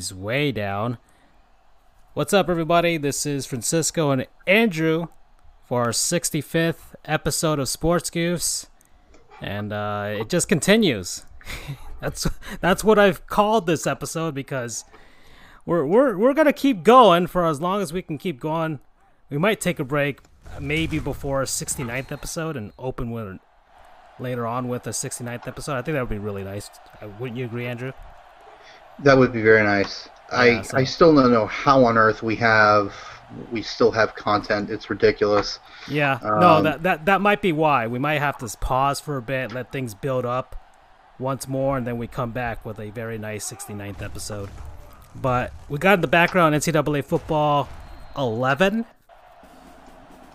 noise way down. What's up, everybody? This is Francisco and Andrew for our 65th episode of Sports Goofs, and uh, it just continues. that's that's what I've called this episode because we're we're we're gonna keep going for as long as we can keep going. We might take a break, maybe before our 69th episode, and open with later on with a 69th episode. I think that would be really nice. Uh, wouldn't you agree, Andrew? That would be very nice. Yeah, I so- I still don't know how on earth we have we still have content. It's ridiculous. Yeah, no, Um, that, that that might be why we might have to pause for a bit, let things build up once more, and then we come back with a very nice 69th episode. But we got in the background NCAA football 11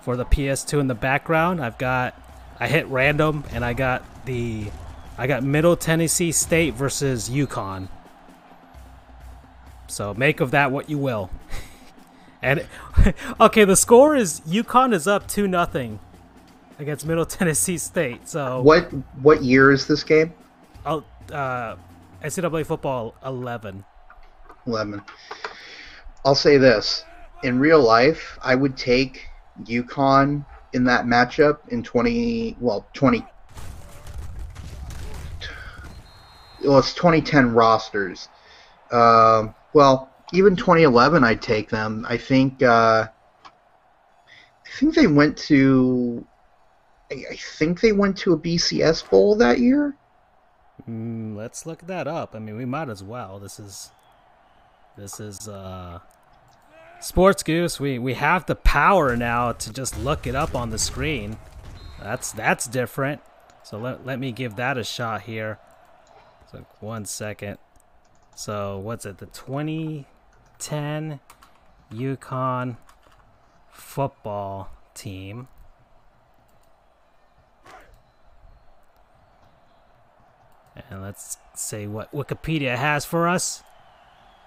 for the PS2 in the background. I've got I hit random and I got the I got Middle Tennessee State versus UConn. So make of that what you will. And okay, the score is UConn is up two nothing against Middle Tennessee State. So What what year is this game? oh, uh, NCAA football eleven. Eleven. I'll say this: in real life, I would take UConn in that matchup in twenty well twenty. Well, it's 2010 rosters. Um, well, even 2011, I'd take them. I think. Uh, I think they went to. I think they went to a BCS bowl that year. Mm, let's look that up. I mean, we might as well. This is this is uh, Sports Goofs. We we have the power now to just look it up on the screen. That's that's different. So let let me give that a shot here. So one second. So what's it? The 2010 UConn football team. And let's see what Wikipedia has for us.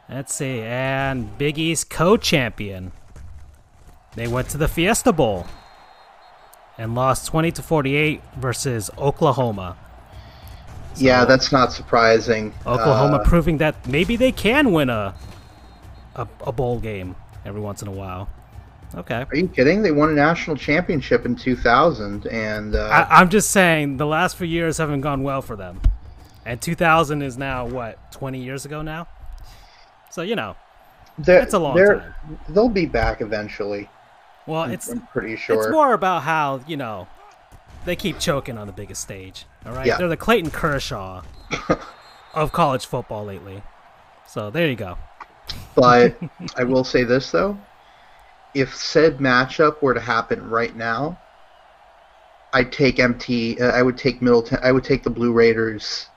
Let's see, and Big East co-champion. They went to the Fiesta Bowl and lost 20 to 48 versus Oklahoma. Yeah, that's not surprising. Oklahoma Uh, proving that maybe they can win a, a a bowl game every once in a while. Okay. Are you kidding? They won a national championship in 2000, and uh, I, I'm just saying the last few years haven't gone well for them. And 2000 is now what 20 years ago now. So you know, that's a long time. They'll be back eventually. well, I'm, it's I'm pretty sure. it's more about how you know they keep choking on the biggest stage. All right, Yeah. they're the Clayton Kershaw of college football lately. So there you go. But I will say this though: if said matchup were to happen right now, I'd take MT. Uh, I would take Middleton. I would take the Blue Raiders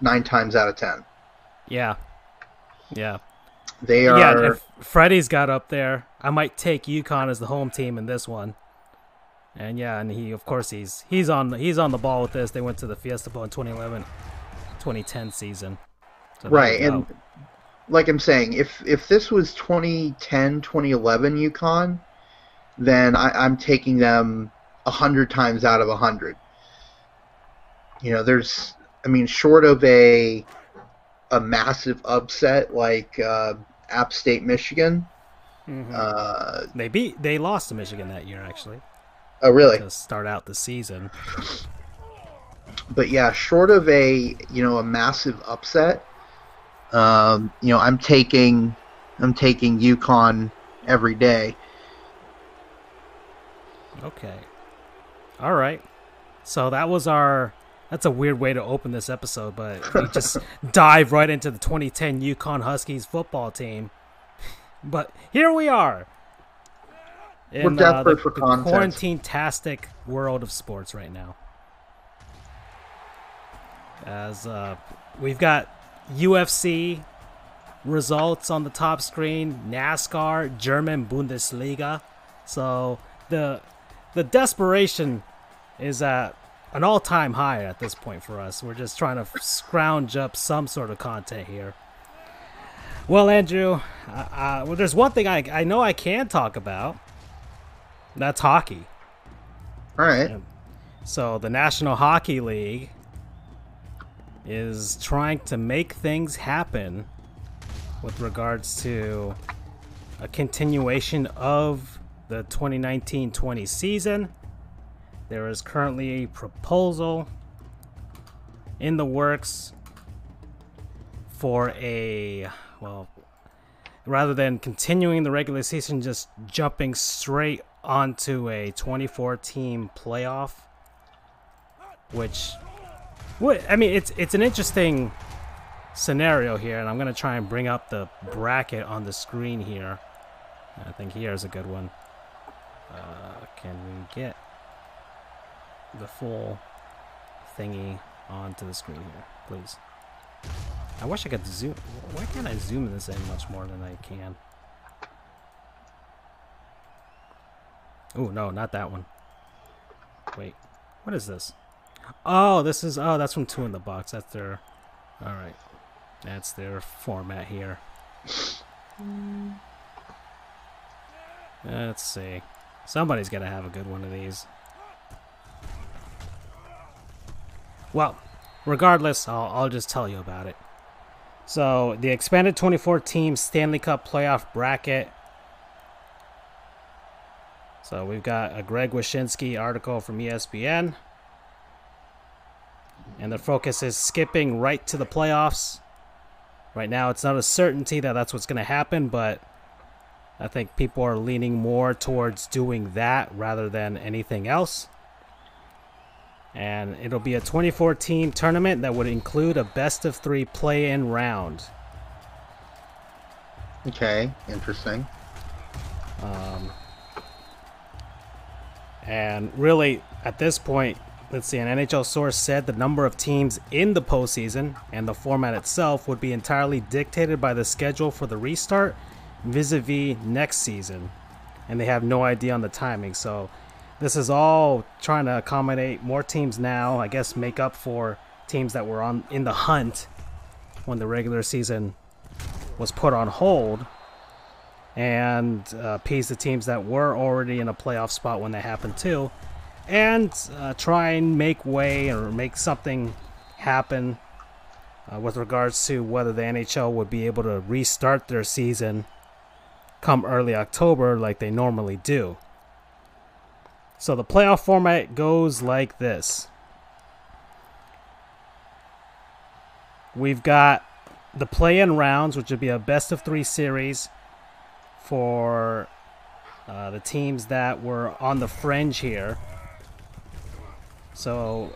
nine times out of ten. Yeah, yeah. They are. Yeah, if Freddie's got up there, I might take UConn as the home team in this one. And yeah, and he of course he's he's on the, he's on the ball with this. They went to the Fiesta Bowl in 2011, 2010 season. So right, and like I'm saying, if if this was 2010, 2011 UConn, then I, I'm taking them a hundred times out of a hundred. You know, there's, I mean, short of a a massive upset like uh, App State, Michigan. Mhm. Uh, they beat they lost to Michigan that year actually oh, really? to start out the season. But yeah, short of a you know a massive upset, um, you know, I'm taking I'm taking UConn every day. Okay. All right. So that was our. That's a weird way to open this episode, but we just dive right into the 2010 UConn Huskies football team. But here we are. In, We're uh, the, for the quarantine-tastic world of sports right now. As uh, we've got UFC results on the top screen, NASCAR, German Bundesliga. So the the desperation is at an all-time high at this point for us. We're just trying to scrounge up some sort of content here. Well, Andrew, uh, uh, well, there's one thing I I know I can talk about. That's hockey. All right. Yeah. So the National Hockey League is trying to make things happen with regards to a continuation of the 2019 20 season. There is currently a proposal in the works for a, well, rather than continuing the regular season, just jumping straight onto a 24 team playoff, which, what I mean, it's it's an interesting scenario here, and I'm gonna try and bring up the bracket on the screen here. I think here's a good one. Uh, can we get the full thingy onto the screen here, please? I wish I could zoom. Why can't I zoom this in much more than I can? Oh, no, not that one. Wait, what is this? Oh, this is, oh, that's from Two in the Box. That's their, alright. That's their format here. Let's see. Somebody's got to have a good one of these. Well, regardless, I'll, I'll just tell you about it. So, the expanded 24 team Stanley Cup playoff bracket. So, we've got a Greg Wyshynski article from ESPN. And the focus is skipping right to the playoffs. Right now, it's not a certainty that that's what's going to happen, but I think people are leaning more towards doing that rather than anything else. And it'll be a 24 team tournament that would include a best of three play in round. Okay, interesting. Um, and really, at this point, let's see, an NHL source said the number of teams in the postseason and the format itself would be entirely dictated by the schedule for the restart vis a vis next season. And they have no idea on the timing. So this is all trying to accommodate more teams now, I guess make up for teams that were on in the hunt when the regular season was put on hold and uh, appease the teams that were already in a playoff spot when that happened too and uh, try and make way or make something happen uh, with regards to whether the NHL would be able to restart their season come early October like they normally do. So the playoff format goes like this. We've got the play-in rounds, which would be a best of three series for uh, the teams that were on the fringe here. So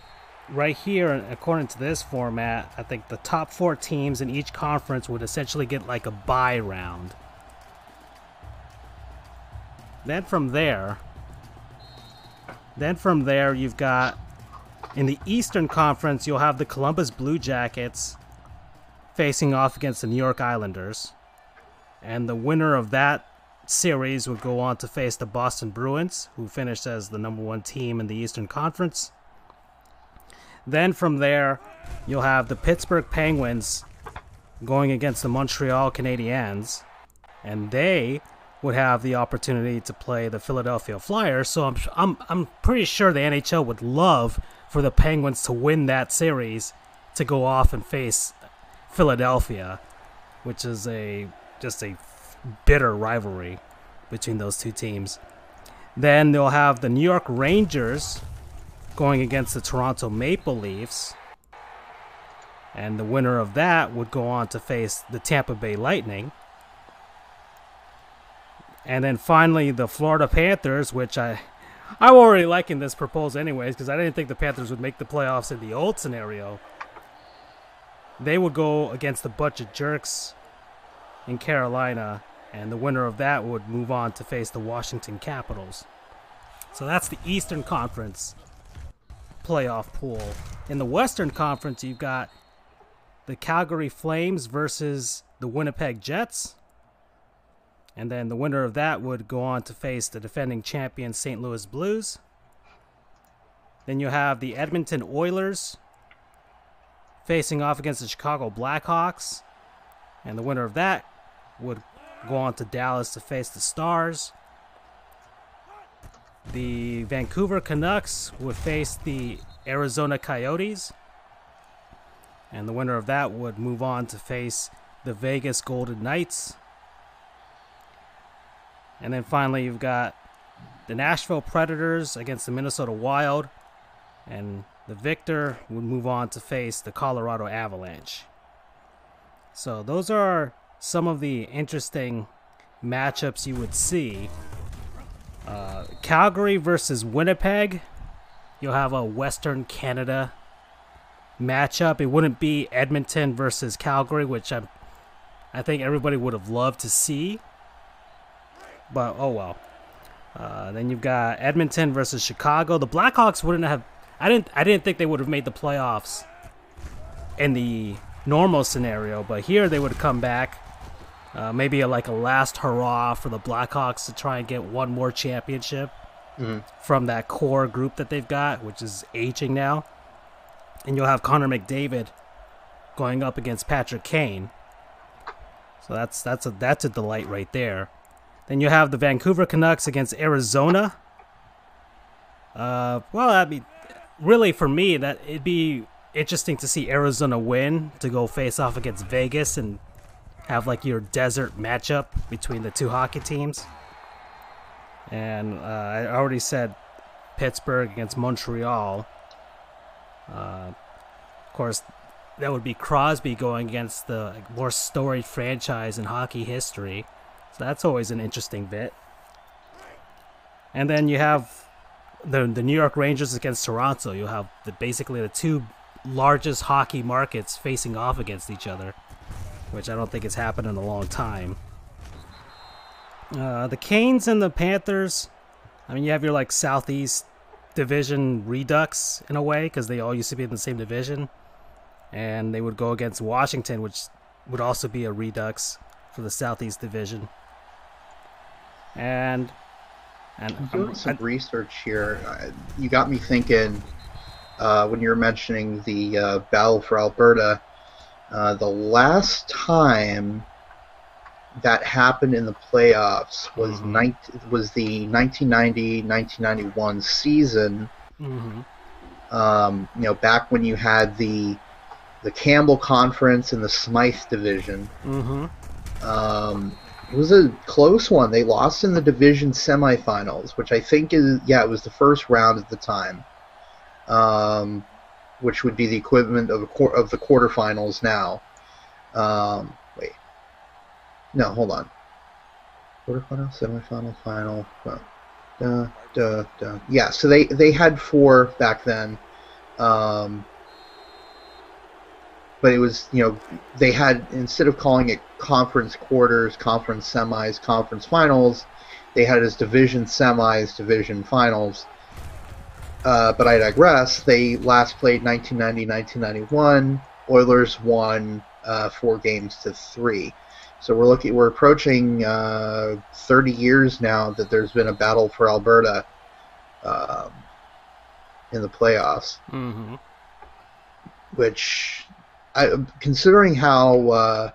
right here, according to this format, I think the top four teams in each conference would essentially get like a bye round. Then from there, then from there, you've got in the Eastern Conference, you'll have the Columbus Blue Jackets facing off against the New York Islanders. And the winner of that series would go on to face the Boston Bruins, who finished as the number one team in the Eastern Conference. Then from there, you'll have the Pittsburgh Penguins going against the Montreal Canadiens, and they would have the opportunity to play the Philadelphia Flyers. So I'm I'm I'm pretty sure the NHL would love for the Penguins to win that series to go off and face Philadelphia, which is a just a bitter rivalry between those two teams. Then they'll have the New York Rangers going against the Toronto Maple Leafs. And the winner of that would go on to face the Tampa Bay Lightning. And then finally, the Florida Panthers, which I, I'm already liking this proposal anyways, because I didn't think the Panthers would make the playoffs in the old scenario. They would go against the bunch of jerks in Carolina, and the winner of that would move on to face the Washington Capitals. So that's the Eastern Conference playoff pool. In the Western Conference, you've got the Calgary Flames versus the Winnipeg Jets. And then the winner of that would go on to face the defending champion St. Louis Blues. Then you have the Edmonton Oilers facing off against the Chicago Blackhawks. And the winner of that would go on to Dallas to face the Stars. The Vancouver Canucks would face the Arizona Coyotes. And the winner of that would move on to face the Vegas Golden Knights. And then finally, you've got the Nashville Predators against the Minnesota Wild. And the victor would move on to face the Colorado Avalanche. So, those are some of the interesting matchups you would see. Uh, Calgary versus Winnipeg. You'll have a Western Canada matchup. It wouldn't be Edmonton versus Calgary, which I, I think everybody would have loved to see. But oh well. Uh, then you've got Edmonton versus Chicago. The Blackhawks wouldn't have. I didn't. I didn't think they would have made the playoffs in the normal scenario, but here they would have come back. Uh, maybe a, like a last hurrah for the Blackhawks to try and get one more championship Mhm. from that core group that they've got, which is aging now. And you'll have Connor McDavid going up against Patrick Kane. So that's that's a that's a delight right there. Then you have the Vancouver Canucks against Arizona. Uh, well, I mean, really for me, that it'd be interesting to see Arizona win to go face off against Vegas and have like your desert matchup between the two hockey teams. And uh, I already said Pittsburgh against Montreal. Uh, of course, that would be Crosby going against the more storied franchise in hockey history. So that's always an interesting bit. And then you have the the New York Rangers against Toronto. You have the, basically the two largest hockey markets facing off against each other, which I don't think has happened in a long time. Uh, the Canes and the Panthers. I mean, you have your like Southeast Division redux in a way because they all used to be in the same division, and they would go against Washington, which would also be a redux for the Southeast Division. And and I'm doing I'm- some research here. Uh, You got me thinking uh, when you were mentioning the uh, battle for Alberta. Uh, the last time that happened in the playoffs was Mhm. nine- was the 1990-1991 season. Mhm. Um, you know, back when you had the the Campbell Conference and the Smythe Division. Mhm. Um, it was a close one. They lost in the division semifinals, which I think is yeah, it was the first round at the time, um, which would be the equivalent of a of the quarterfinals now. Um, wait, no, hold on. Quarterfinal, semifinal, final. Well, duh, duh, duh. Yeah, so they they had four back then. Um, but it was you know they had instead of calling it conference quarters, conference semis, conference finals, they had it as division semis, division finals. Uh, but I digress. They last played 1990, 1991. Oilers won uh, four games to three. So we're looking, we're approaching uh, 30 years now that there's been a battle for Alberta um, in the playoffs Mhm. which I, considering how uh,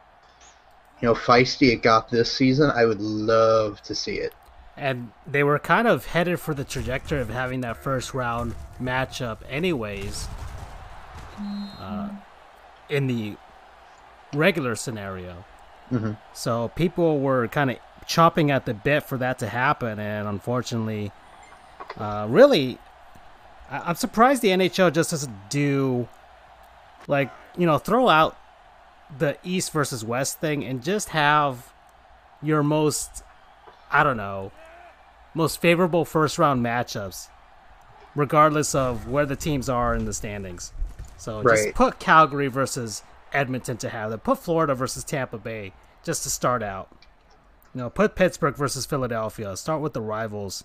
you know feisty it got this season, I would love to see it. And they were kind of headed for the trajectory of having that first round matchup, anyways, uh, in the regular scenario. Mhm. So people were kind of chomping at the bit for that to happen, and unfortunately, uh, really, I- I'm surprised the NHL just doesn't do, like, you know, throw out the East versus West thing and just have your most, I don't know, most favorable first round matchups, regardless of where the teams are in the standings. So just Right. put Calgary versus Edmonton to have it. Put Florida versus Tampa Bay just to start out. You know, put Pittsburgh versus Philadelphia. Start with the rivals.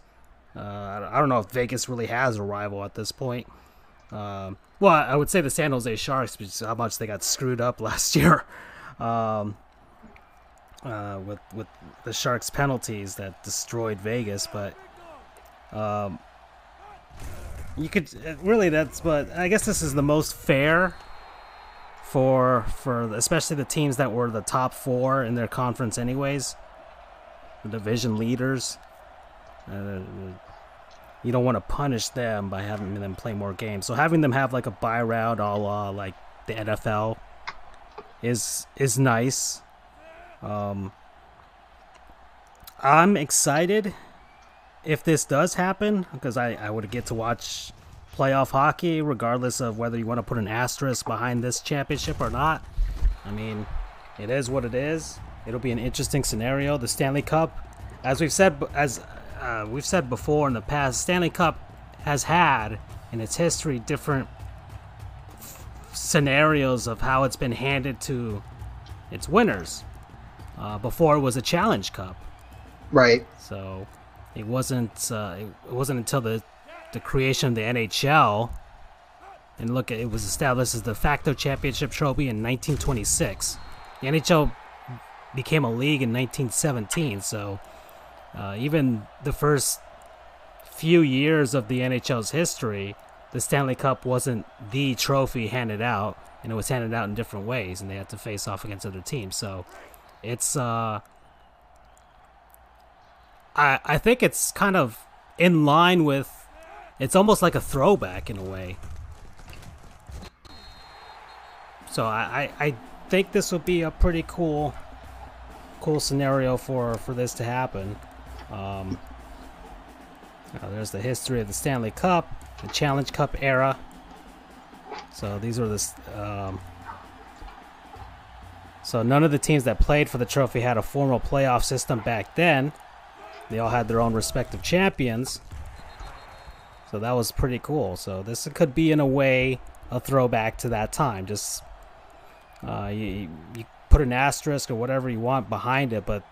Uh, I I don't know if Vegas really has a rival at this point. Um, well, I would say the San Jose Sharks because how much they got screwed up last year. Um, uh, with with the Sharks penalties that destroyed Vegas, but um, you could uh, really that's but I guess this is the most fair for for especially the teams that were the top four in their conference anyways, the division leaders. Uh, you don't want to punish them by having them play more games. So having them have like a bye round, a la like the NFL is is nice. Um, I'm excited if this does happen because I, I would get to watch playoff hockey regardless of whether you want to put an asterisk behind this championship or not. I mean, it is what it is. It'll be an interesting scenario. The Stanley Cup, as we've said as uh, we've said before in the past, Stanley Cup has had in its history different f- scenarios of how it's been handed to its winners. Uh, before it was a Challenge Cup, Right. so it wasn't uh, it wasn't until the the creation of the NHL and look it was established as the facto championship trophy in 1926. The NHL became a league in 1917, so uh, even the first few years of the NHL's history, the Stanley Cup wasn't the trophy handed out, and it was handed out in different ways, and they had to face off against other teams. So it's uh, I I think it's kind of in line with. It's almost like a throwback in a way. So I, I, I think this would be a pretty cool cool scenario for, for this to happen. Um, there's the history of the Stanley Cup, the Challenge Cup era. So these are the um, so none of the teams that played for the trophy had a formal playoff system back then. They all had their own respective champions. So that was pretty cool. So this could be in a way a throwback to that time. Just uh, you, you put an asterisk or whatever you want behind it, but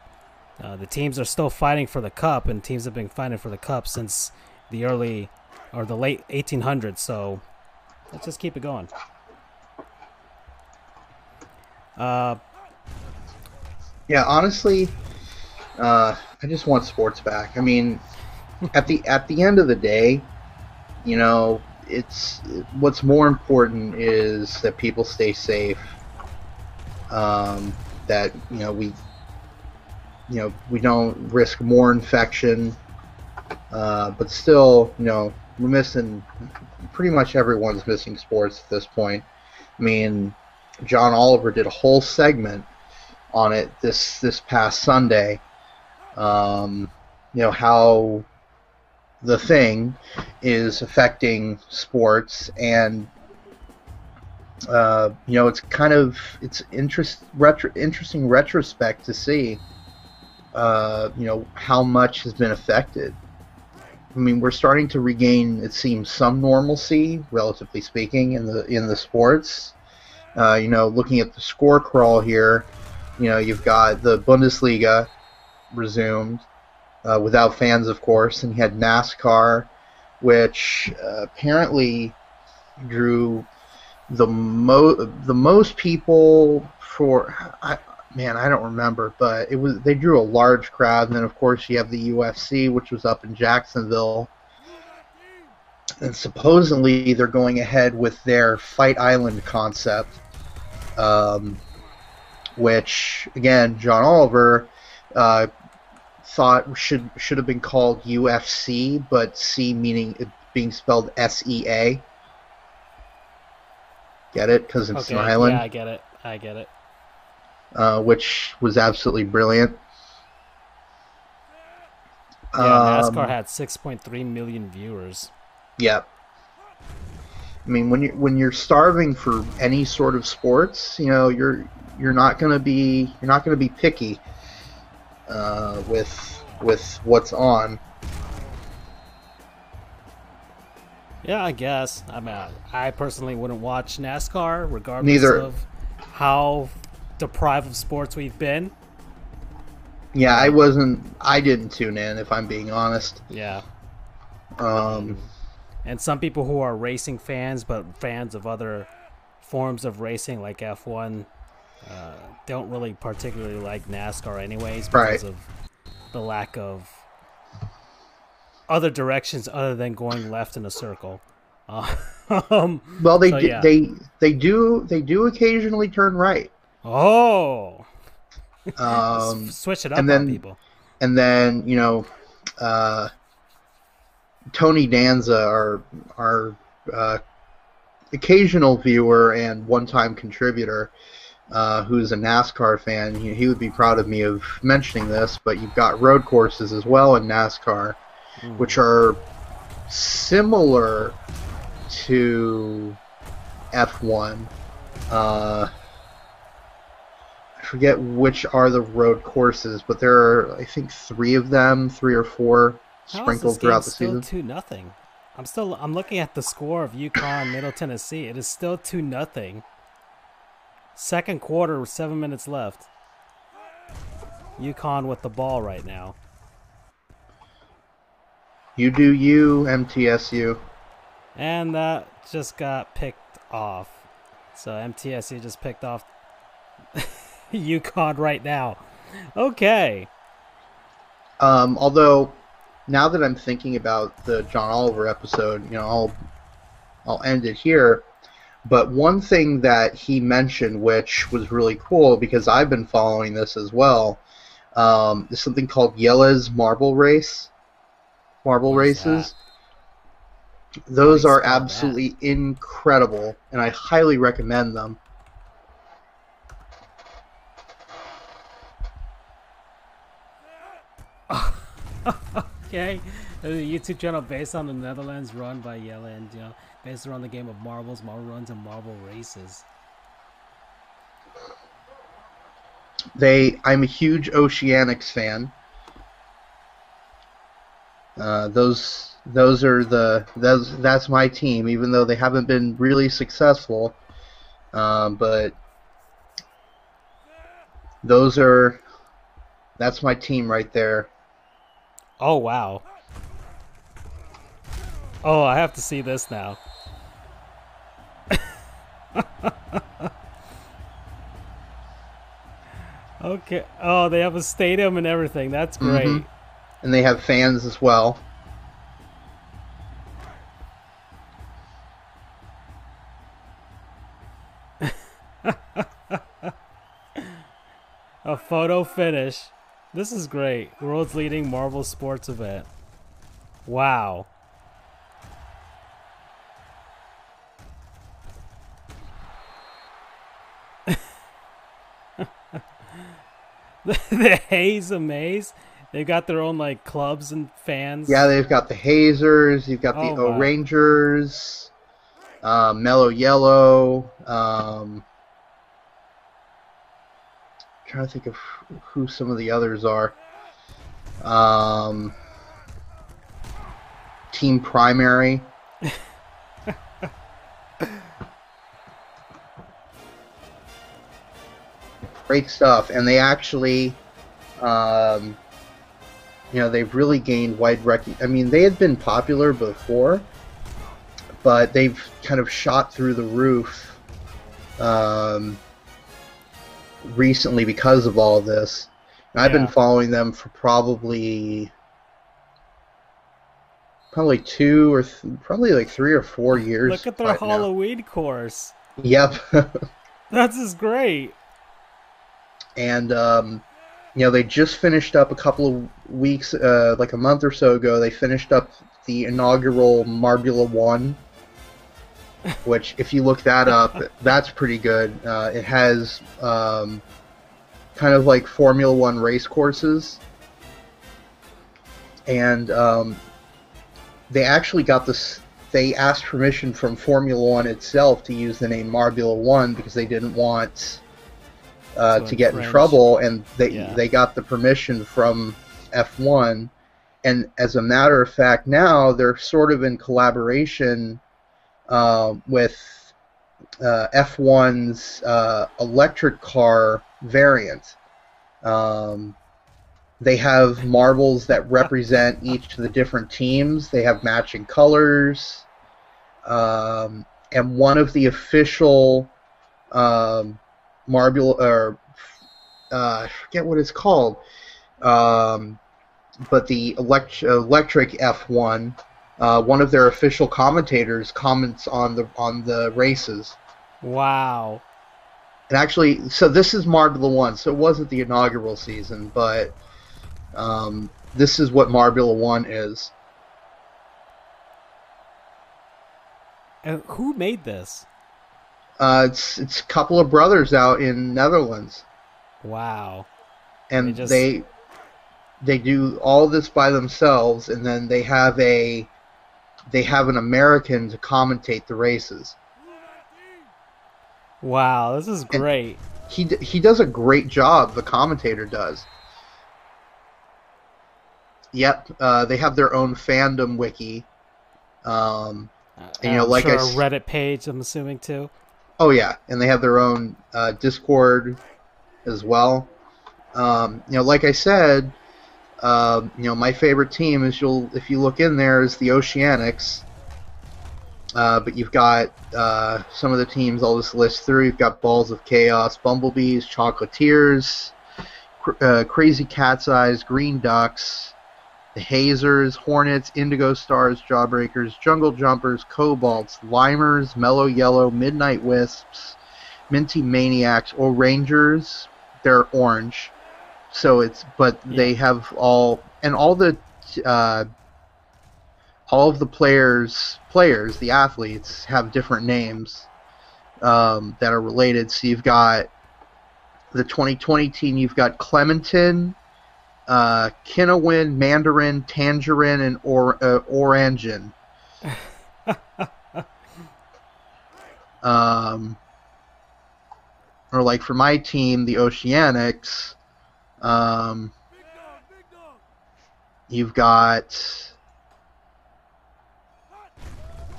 uh, the teams are still fighting for the cup, and teams have been fighting for the cup since the early or the late 1800s. So let's just keep it going. Uh, Yeah, honestly, uh, I just want sports back. I mean, at the at the end of the day, you know, it's what's more important is that people stay safe. Um, that you know we, you know, we don't risk more infection. Uh, but still, you know, we're missing. Pretty much everyone's missing sports at this point. I mean, John Oliver did a whole segment on it this this past Sunday. Um, you know how the thing is affecting sports, and uh, you know it's kind of it's interest retro, interesting retrospect to see. Uh, you know how much has been affected. I mean, we're starting to regain, it seems, some normalcy, relatively speaking, in the in the sports. Uh, you know, looking at the score crawl here, you know, you've got the Bundesliga resumed uh, without fans, of course, and you had NASCAR, which uh, apparently drew the mo the most people for. I, man, I don't remember, but it was they drew a large crowd, and then of course you have the UFC, which was up in Jacksonville. And supposedly they're going ahead with their Fight Island concept, um, which again John Oliver uh, thought should should have been called UFC, but C meaning it being spelled S E A. Get it? Because it's okay, an island, yeah, I get it. I get it. uh, which was absolutely brilliant. Yeah, Um, NASCAR had 6.3 million viewers. Yeah. I mean, when you when you're starving for any sort of sports, you know, you're you're not gonna be you're not gonna be picky uh, with with what's on. Yeah, I guess. I mean, I personally wouldn't watch NASCAR, regardless Neither. of how deprived of sports we've been. Yeah, I wasn't. I didn't tune in, if I'm being honest. Yeah, Um, and some people who are racing fans, but fans of other forms of racing, like F1, uh, don't really particularly like NASCAR, anyways, because Right. of the lack of other directions other than going left in a circle. Uh, um, well, they So, do, yeah. they they do they do occasionally turn right. oh, Um, switch it up and on then- people. and then you know, uh, Tony Danza, our our uh, occasional viewer and one-time contributor uh, who's a NASCAR fan, he, he would be proud of me of mentioning this. But you've got road courses as well in NASCAR, Mm. which are similar to F1. Uh, I forget which are the road courses, but there are I think three of them, three or four sprinkled throughout the still season. two nothing? I'm still I'm looking at the score of UConn Middle Tennessee. It is still two nothing. Second quarter, with seven minutes left. UConn with the ball right now. You do you, MTSU. And that just got picked off. So MTSU just picked off UConn right now. Okay. Um, although, now that I'm thinking about the John Oliver episode, you know, I'll I'll end it here. But one thing that he mentioned, which was really cool, because I've been following this as well, um, is something called Jelle's Marble Race. Marble What is races. Those are spell that? absolutely incredible, and I highly recommend them. Okay. A YouTube channel based on the Netherlands run by Jelle and you know, based around the game of marbles, marble runs, and marble races. They, I'm a huge Oceanics fan. Uh, those, those are the, those, that's my team. Even though they haven't been really successful, um, but those are, that's my team right there. Oh wow. Oh, I have to see this now. okay. Oh, they have a stadium and everything. That's great. Mhm. And they have fans as well. A photo finish. This is great. World's leading marble sports event. Wow. the, Haze Amaze. They've got their own like clubs and fans. Yeah, they've got the Hazers, you've got the Oh. O'rangers, uh, Mellow Yellow. Um, trying to think of who some of the others are. Um, Team Primary. Great stuff, and they actually, um, you know, they've really gained wide rec. I mean, they had been popular before, but they've kind of shot through the roof um, recently because of all this. And I've been following them for probably probably two or th- probably like three or four years. Look at their right now. Halloween course. Yep. That's just great. and um, you know they just finished up a couple of weeks, uh, like a month or so ago. They finished up the inaugural Marbula One, which, if you look that up, that's pretty good. Uh, it has um, kind of like Formula One race courses, and um, they actually got this. They asked permission from Formula One itself to use the name Marbula One because they didn't want uh, To to get in trouble, and they Yeah. they got the permission from F1. And as a matter of fact, now they're sort of in collaboration uh, with uh, F1's uh, electric car variant. Um, they have marbles that represent each of the different teams. They have matching colors. Um, and one of the official um, marble or uh, I forget what it's called, um, but the elect- electric F1, uh, one of their official commentators comments on the on the races. Wow. And actually, so this is Marbula One, so it wasn't the inaugural season, but um, this is what Marbula One is. And who made this? Uh, it's it's a couple of brothers out in Netherlands, Wow. and They just- they they do all this by themselves, and then they have a they have an American to commentate the races. Wow, this is great. He he does a great job. The commentator does. Yep, uh, they have their own fandom wiki. Um, And, you know, I'm like I sure a Reddit page, I'm assuming too. Oh yeah, and they have their own uh, Discord as well. Um, you know, like I said, um, you know, my favorite team is you'll if you look in there is the Oceanics. Uh, but you've got uh, some of the teams I'll just list through. You've got Balls of Chaos, Bumblebees, Chocolatiers, cr- uh, Crazy Cat's Eyes, Green Ducks, the Hazers, Hornets, Indigo Stars, Jawbreakers, Jungle Jumpers, Cobalts, Limers, Mellow Yellow, Midnight Wisps, Minty Maniacs, O'rangers. They're orange, so it's but they have all and all the uh, all of the players players the athletes have different names um, that are related. So you've got the 2020 team. You've got Clementin uh, Kinnowin, Mandarin, Tangerine, and or uh, Orangen. um, or like for my team, the Oceanics, um, you've got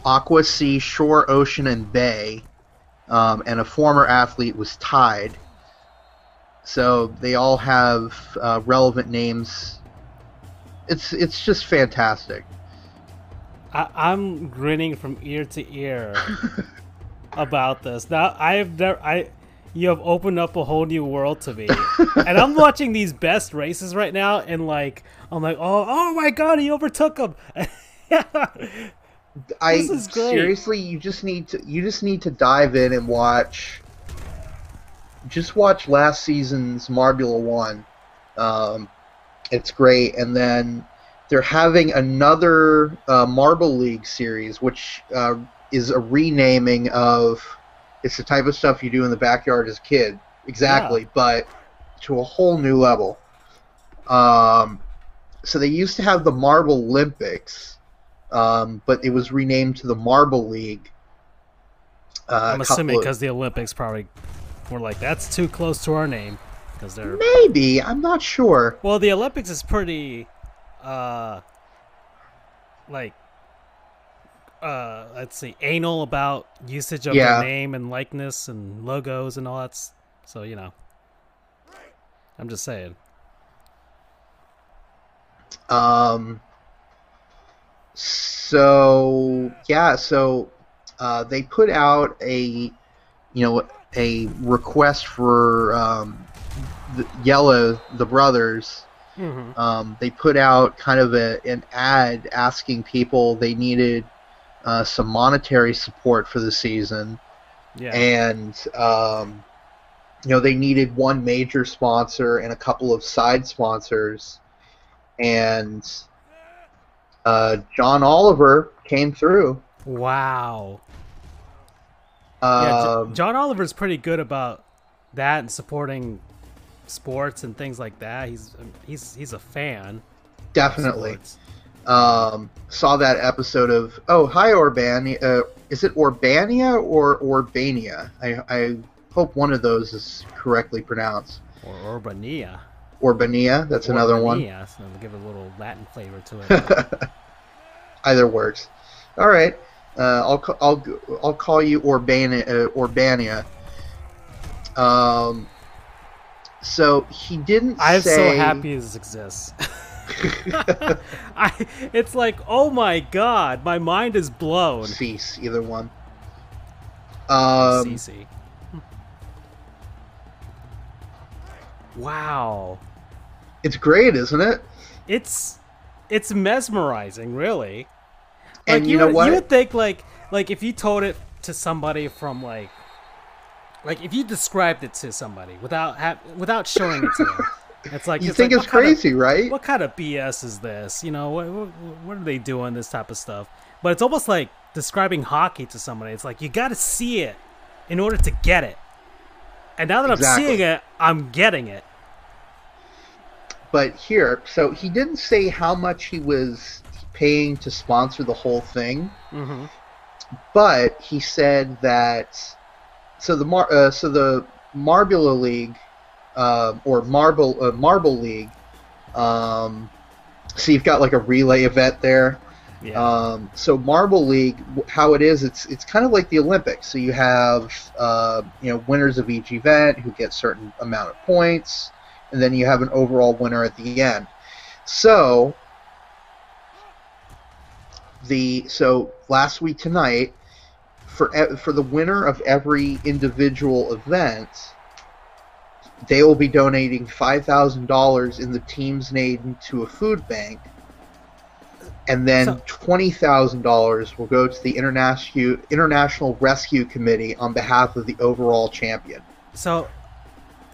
Aqua, Sea, Shore, Ocean, and Bay, um, and a former athlete was tied. So they all have uh, relevant names. It's it's just fantastic. I, I'm grinning from ear to ear about this. Now I've never I you have opened up a whole new world to me. and I'm watching these best races right now and like I'm like, "Oh, oh my god, he overtook him." I is great. seriously, you just need to you just need to dive in and watch. Just watch last season's Marbula One. Um, it's great, and then they're having another uh, Marble League series, which uh, is a renaming of. It's the type of stuff you do in the backyard as a kid, exactly, but to a whole new level. Um, so they used to have the Marble Olympics, um, but it was renamed to the Marble League. Uh, I'm assuming because the Olympics probably were like, "That's too close to our name," because they're maybe I'm not sure. well, the Olympics is pretty, uh, like, uh, let's see, anal about usage of Yeah. their name and likeness and logos and all that. So you know, I'm just saying. Um, so yeah, so uh, they put out a you know a request for um, the Yellow the brothers. Mm-hmm. Um, they put out kind of a, an ad asking people they needed uh, some monetary support for the season. Yeah. and um, you know they needed one major sponsor and a couple of side sponsors, and uh, John Oliver came through. wow. Yeah, Um, John Oliver's pretty good about that and supporting sports and things like that. He's he's he's a fan. definitely sports. Um, saw that episode of Oh Hi Urbania. Uh, is it Urbania or Urbania? I, I hope one of those is correctly pronounced. or Urbania. Urbania. That's another one. So give it a little Latin flavor to it. Either works. All right. Uh, I'll I'll I'll call you Urbania. Uh, Urbania. Um. So he didn't I'm say. so happy this exists. I, it's like, oh my god, my mind is blown. Cease either one. Um. CC. Wow, It's great, isn't it? it's it's mesmerizing, really. And like you know would, what? You would think like like if you told it to somebody from like like if you described it to somebody without ha- without showing it to them, it's like You it's think like, it's kind of- crazy, right? what kind of BS is this? You know, what, what, what are they doing? This type of stuff. But it's almost like describing hockey to somebody. It's like you got to see it in order to get it. And now that Exactly. I'm seeing it, I'm getting it. But here, so he didn't say how much he was paying to sponsor the whole thing, hmm but he said that so the Mar- uh, so the Marbula League uh, or Marble uh, Marble League. Um, so you've got like a relay event there. Yeah. Um, so Marble League, how it is, it's it's kind of like the Olympics. So you have uh, you know winners of each event who get certain amount of points, and then you have an overall winner at the end. So the so last week tonight for for the winner of every individual event, they will be donating five thousand dollars in the team's name to a food bank and then So- twenty thousand dollars will go to the international international rescue committee on behalf of the overall champion. So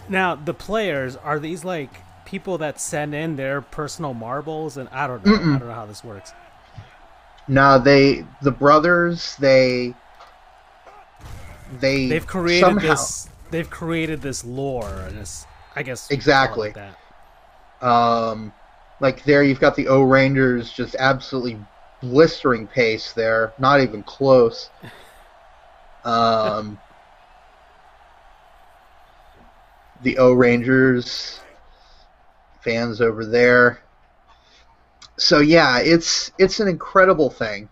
now the players are these like people that send in their personal marbles, and I don't know. Mm-mm. I don't know how this works. Now they the brothers they they They've created somehow, this. They've created this lore, and this. I guess we call it Exactly. like that. Um, like there, you've got the O'rangers just absolutely blistering pace there, not even close. Um, the O'rangers fans over there. So yeah, it's it's an incredible thing.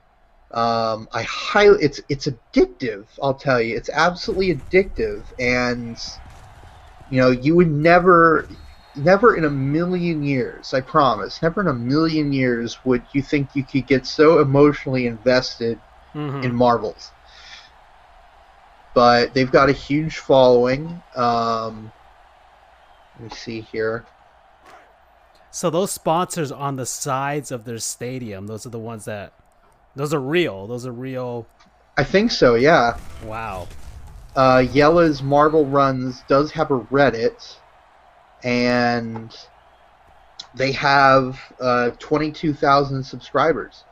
Um, I highly it's it's addictive. I'll tell you, it's absolutely addictive, and you know you would never never in a million years, I promise, never in a million years would you think you could get so emotionally invested Mhm. in marbles. But they've got a huge following. Um, let me see here. So those sponsors on the sides of their stadium, those are the ones that, those are real. Those are real. I think so, yeah. Wow. Uh, Jelle's Marble Runs does have a Reddit, and they have uh, 22,000 subscribers.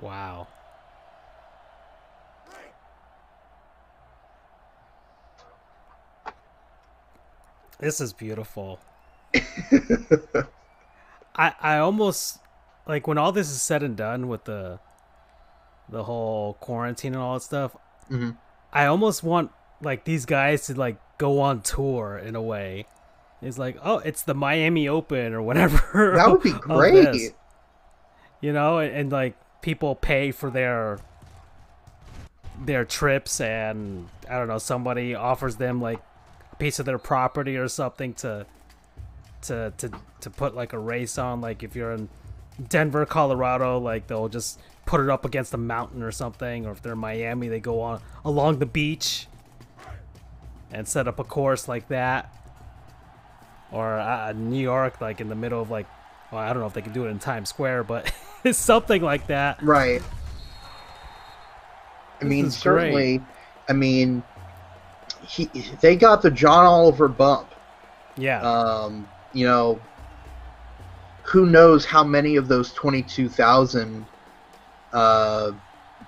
Wow. This is beautiful. I I almost like when all this is said and done with the the whole quarantine and all that stuff. Mhm. I almost want like these guys to like go on tour in a way. It's like, oh, it's the Miami Open or whatever. That would be great. you know and, and like people pay for their their trips and i don't know somebody offers them like a piece of their property or something to to to to put like a race on like if you're in denver colorado like they'll just put it up against a mountain or something or if they're in miami they go on along the beach and set up a course like that or uh, new york like in the middle of like well, I don't know if they can do it in Times Square, but it's something like that. Right. I This mean, certainly. I mean, he they got the John Oliver bump. Yeah, Um, you know, who knows how many of those twenty-two thousand uh,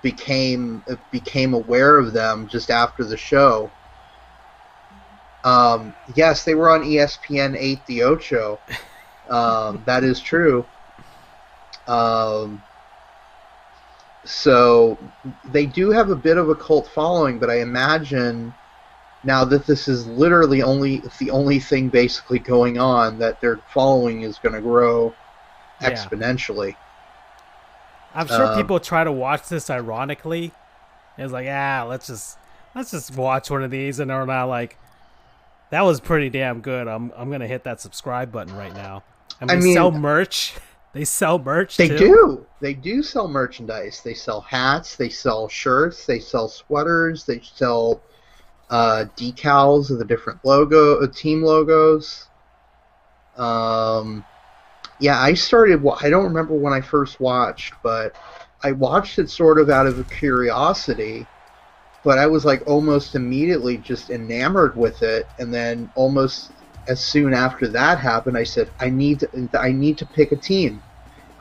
became became aware of them just after the show. Um, yes, they were on ESPN eight the Ocho. Um, that is true. Um, so they do have a bit of a cult following, but I imagine now that this is literally only the only thing basically going on that their following is going to grow Yeah. exponentially. I'm sure um, people try to watch this ironically. It's like, ah, let's just let's just watch one of these, and they're not like, that was pretty damn good. I'm I'm gonna hit that subscribe button right now. And I they mean- sell merch. They sell merch. They too. do. They do sell merchandise. They sell hats. They sell shirts. They sell sweaters. They sell uh, decals of the different logo, uh, team logos. Um, yeah, I started. I don't remember when I first watched, but I watched it sort of out of curiosity. But I was like almost immediately just enamored with it, and then almost as soon after that happened, I said, I need to, I need to pick a team.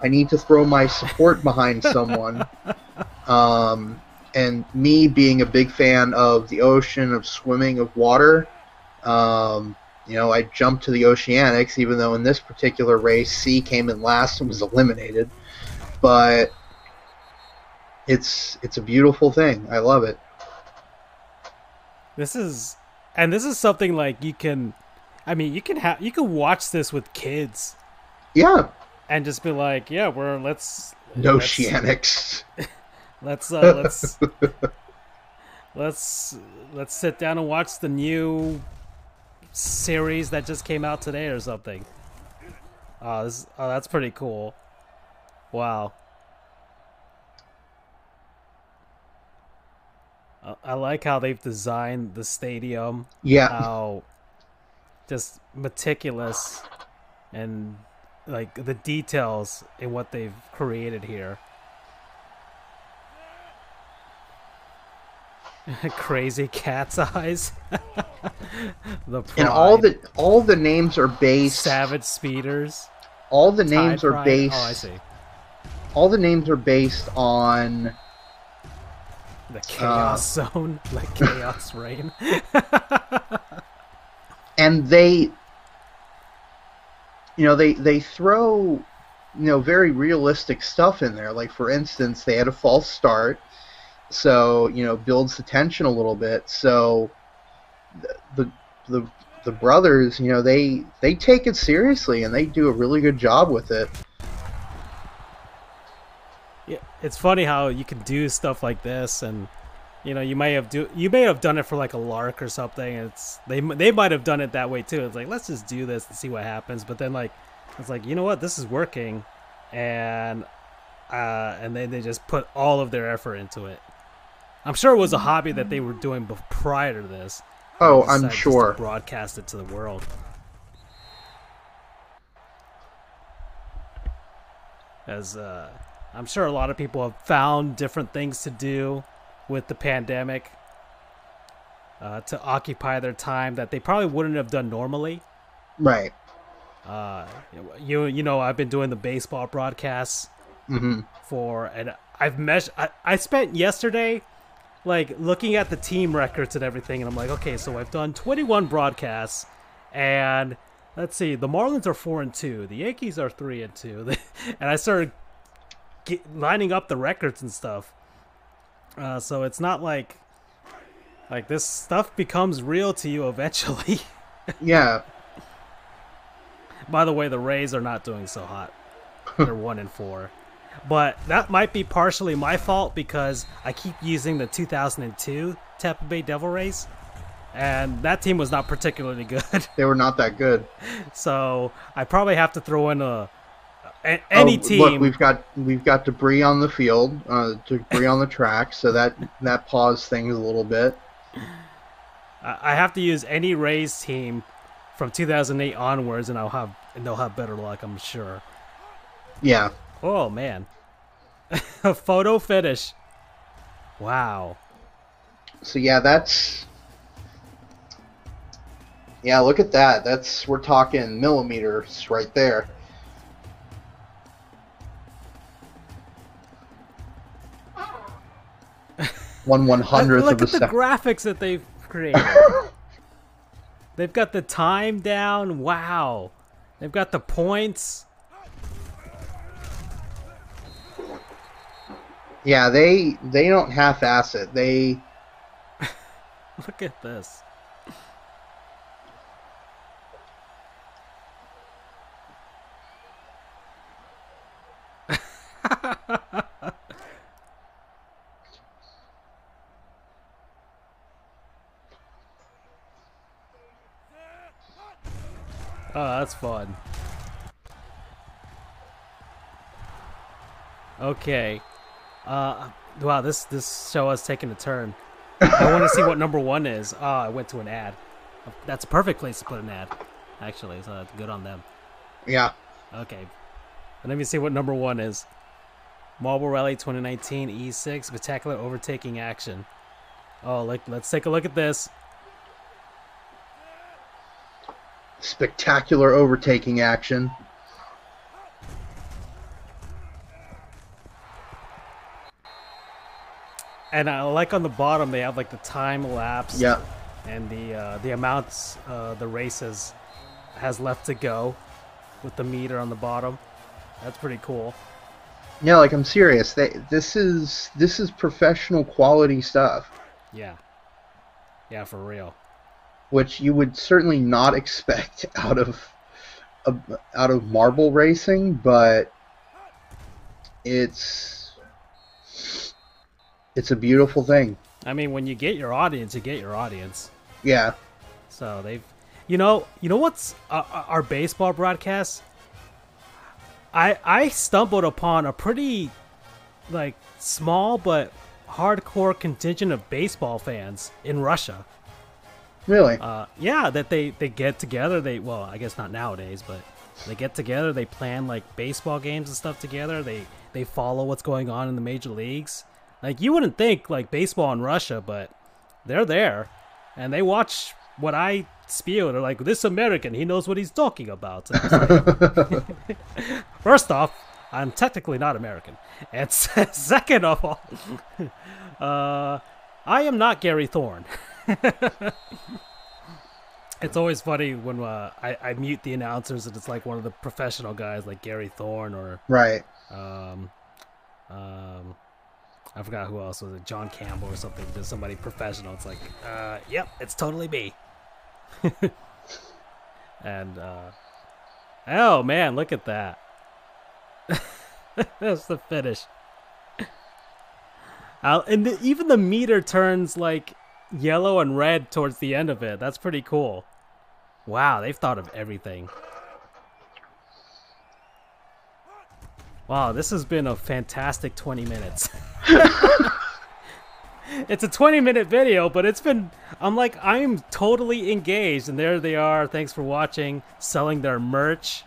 I need to throw my support behind someone. Um, and me being a big fan of the ocean, of swimming, of water, um, you know, I jumped to the Oceanics, even though in this particular race, C came in last and was eliminated. But it's it's a beautiful thing. I love it. This is, and this is something like you can, I mean, you can have you can watch this with kids Yeah, and just be like, yeah, we're let's no let's- Oceanics. Let's uh, let's let's let's sit down and watch the new series that just came out today or something. Oh, this, oh, that's pretty cool. Wow. I- I like how they've designed the stadium. Yeah, How just meticulous and like the details in what they've created here. Crazy cat's eyes. the and all the all the names are based. savage speeders. All the names are Pride. based. Oh, I see. All the names are based on The Uh. chaos zone, like chaos rain. and they you know they they throw you know very realistic stuff in there like for instance they had a false start so you know builds the tension a little bit so the the the, the brothers you know they they take it seriously and they do a really good job with it Yeah, it's funny how you can do stuff like this, and you know you may have do you may have done it for like a lark or something. It's they they might have done it that way too. It's like let's just do this and see what happens. But then like it's like you know what this is working, and uh, and then they just put all of their effort into it. I'm sure it was a hobby that they were doing prior to this. oh i'm sure broadcast it to the world. As uh, I'm sure a lot of people have found different things to do with the pandemic uh, to occupy their time that they probably wouldn't have done normally. right Uh, you you know I've been doing the baseball broadcasts hmm for and I've measured. I, I spent yesterday like looking at the team records and everything, and I'm like, okay, so I've done 21 broadcasts, and let's see, the Marlins are four and two, the Yankees are three and two, and I started get, lining up the records and stuff. Uh, so it's not like like this stuff becomes real to you eventually. yeah By the way, the Rays are not doing so hot. They're one and four. But that might be partially my fault because I keep using the 2002 Tampa Bay Devil Rays, and that team was not particularly good. they were not that good so I probably have to throw in a, a any Oh, team. Look, we've got we've got debris on the field, uh, debris on the track, so that that paused things a little bit. I I have to use any Rays team from 2008 onwards, and I'll have and they'll have better luck, I'm sure. Yeah, Oh man, a photo finish. Wow. so yeah, that's yeah. Look at that. That's we're talking millimeters right there. One one hundredth Look of a second. Look at the graphics that they've created. they've got the time down. Wow. They've got the points. Yeah, they they don't half-ass it. They Look at this. Oh, that's fun. Okay. Uh, wow, this this show has taken a turn. I want to see what number one is. Oh, I went to an ad. That's a perfect place to put an ad, actually. So that's good on them. yeah. Okay. Let me see what number one is. Marble Rally 2019 E6 Spectacular Overtaking Action. Oh, like let's take a look at this. Spectacular overtaking action. And I like on the bottom they have like the time lapse. Yeah. And the uh, the amounts uh, the races has left to go, with the meter on the bottom. That's pretty cool. No, like I'm serious. They, this is this is professional quality stuff, Yeah. Yeah, for real. which you would certainly not expect out of of- out of marble racing, but it's it's a beautiful thing. I mean, when you get your audience, you get your audience. Yeah. So they've, you know, you know what's uh, uh, our baseball broadcast? I I stumbled upon a pretty, like, small but hardcore contingent of baseball fans in Russia. Really? Uh, yeah, that they they get together. They well, I guess not nowadays, but they get together. They plan like baseball games and stuff together. They they follow what's going on in the major leagues. Like you wouldn't think like baseball in Russia, but they're there, and they watch what I spew. They're like, this American, he knows what he's talking about. Like- First off, I'm technically not American, and second of all, uh, I am not Gary Thorne. It's always funny when uh, I, I mute the announcers and it's like one of the professional guys like Gary Thorne or right. um, um, I forgot who else was it, John Campbell or something, just somebody professional. It's like, uh, yep, it's totally me. and uh, oh man, look at that. That's the finish. And the, even the meter turns like yellow and red towards the end of it. That's pretty cool. Wow, they've thought of everything. Wow, this has been a fantastic 20 minutes. it's a 20 minute video, but it's been. I'm like, I'm totally engaged. And there they are. Thanks for watching. Selling their merch.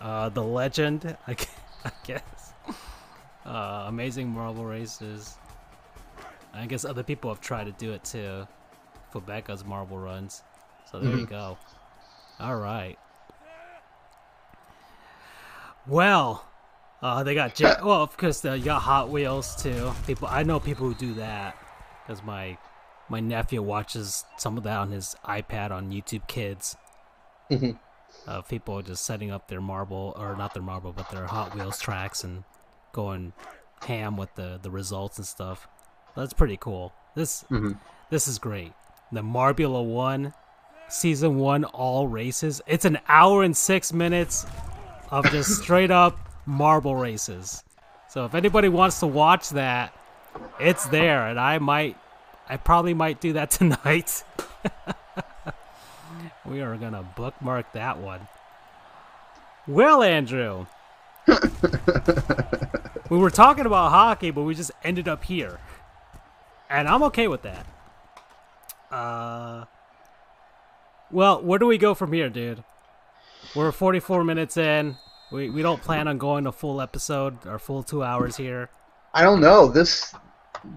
Uh, the legend, I, guess. Uh, amazing marble races. I guess other people have tried to do it too. Quebecca's marble runs. So there you go. All right. Well, uh, they got jet. Well, of course, uh, you got Hot Wheels too. People, I know people who do that because my my nephew watches some of that on his iPad on YouTube Kids. Mhm. Uh, people just setting up their marble or not their marble, but their Hot Wheels tracks and going ham with the the results and stuff. That's pretty cool. This Mhm. this is great. The Marbula One, season one, all races. It's an hour and six minutes of just straight up marble races. So if anybody wants to watch that, it's there, and I might, I probably might do that tonight. we are gonna bookmark that one. Well, Andrew, we were talking about hockey, but we just ended up here, and I'm okay with that. Uh, well, where do we go from here, dude? We're 44 minutes in. We we don't plan on going a full episode or full two hours here. I don't know. This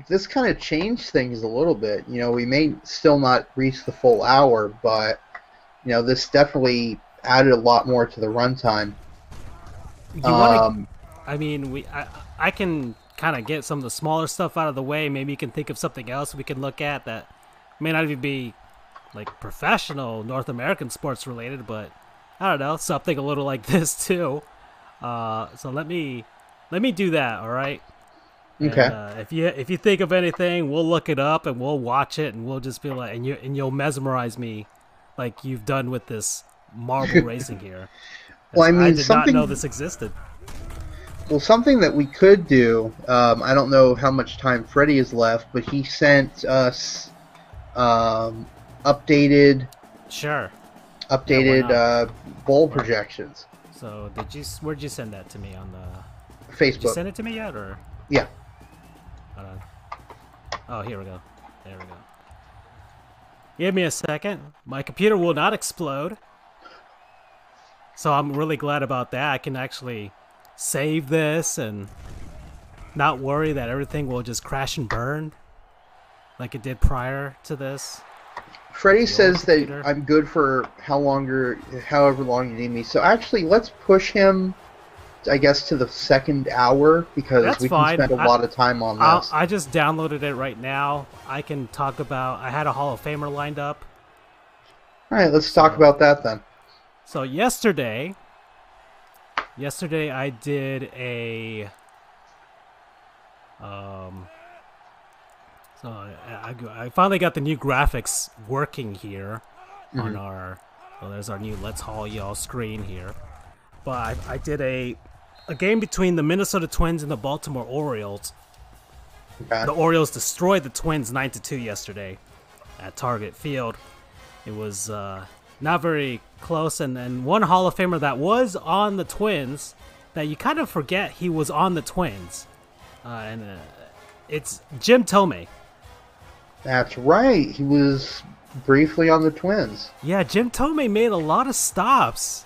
this kind of changed things a little bit. You know, we may still not reach the full hour, but you know, this definitely added a lot more to the runtime. You want to? Um, I mean, we I I can kind of get some of the smaller stuff out of the way. Maybe you can think of something else we can look at that may not even be like professional North American sports related, but I don't know something a little like this too. Uh, so let me let me do that. All right. And, Okay. uh, if you if you think of anything, we'll look it up and we'll watch it and we'll just be like, and you and you'll mesmerize me, like you've done with this marble racing here. Well, I mean, I did something- not know this existed. Well, something that we could do, um, I don't know how much time Freddie has left, but he sent us um, updated Sure. Updated not? uh, bowl projections. So did you? Where'd you send that to me on the? Did you Facebook. send it to me yet, or? Yeah. Hold on. Oh, here we go. There we go. Give me a second. My computer will not explode. So I'm really glad about that. I can actually save this and not worry that everything will just crash and burn like it did prior to this. Freddie says that. I'm good for how longer, however long you need me. So actually, let's push him I guess, to the second hour because That's we fine. can spend a I- lot of time on I'll, this. I just downloaded it right now. I can talk about. I had a Hall of Famer lined up. All right, let's talk about that then. So yesterday, yesterday I did a. Um. So I, I, I finally got the new graphics working here on our. Well, there's our new Let's Haul Y'all screen here. But I, I did a a game between the Minnesota Twins and the Baltimore Orioles. Okay. The Orioles destroyed the Twins nine to two yesterday at Target Field. It was uh, not very close, and and one Hall of Famer that was on the Twins that you kind of forget he was on the Twins, uh, and uh, it's Jim Thome. That's right. He was briefly on the Twins. Yeah, Jim Thome made a lot of stops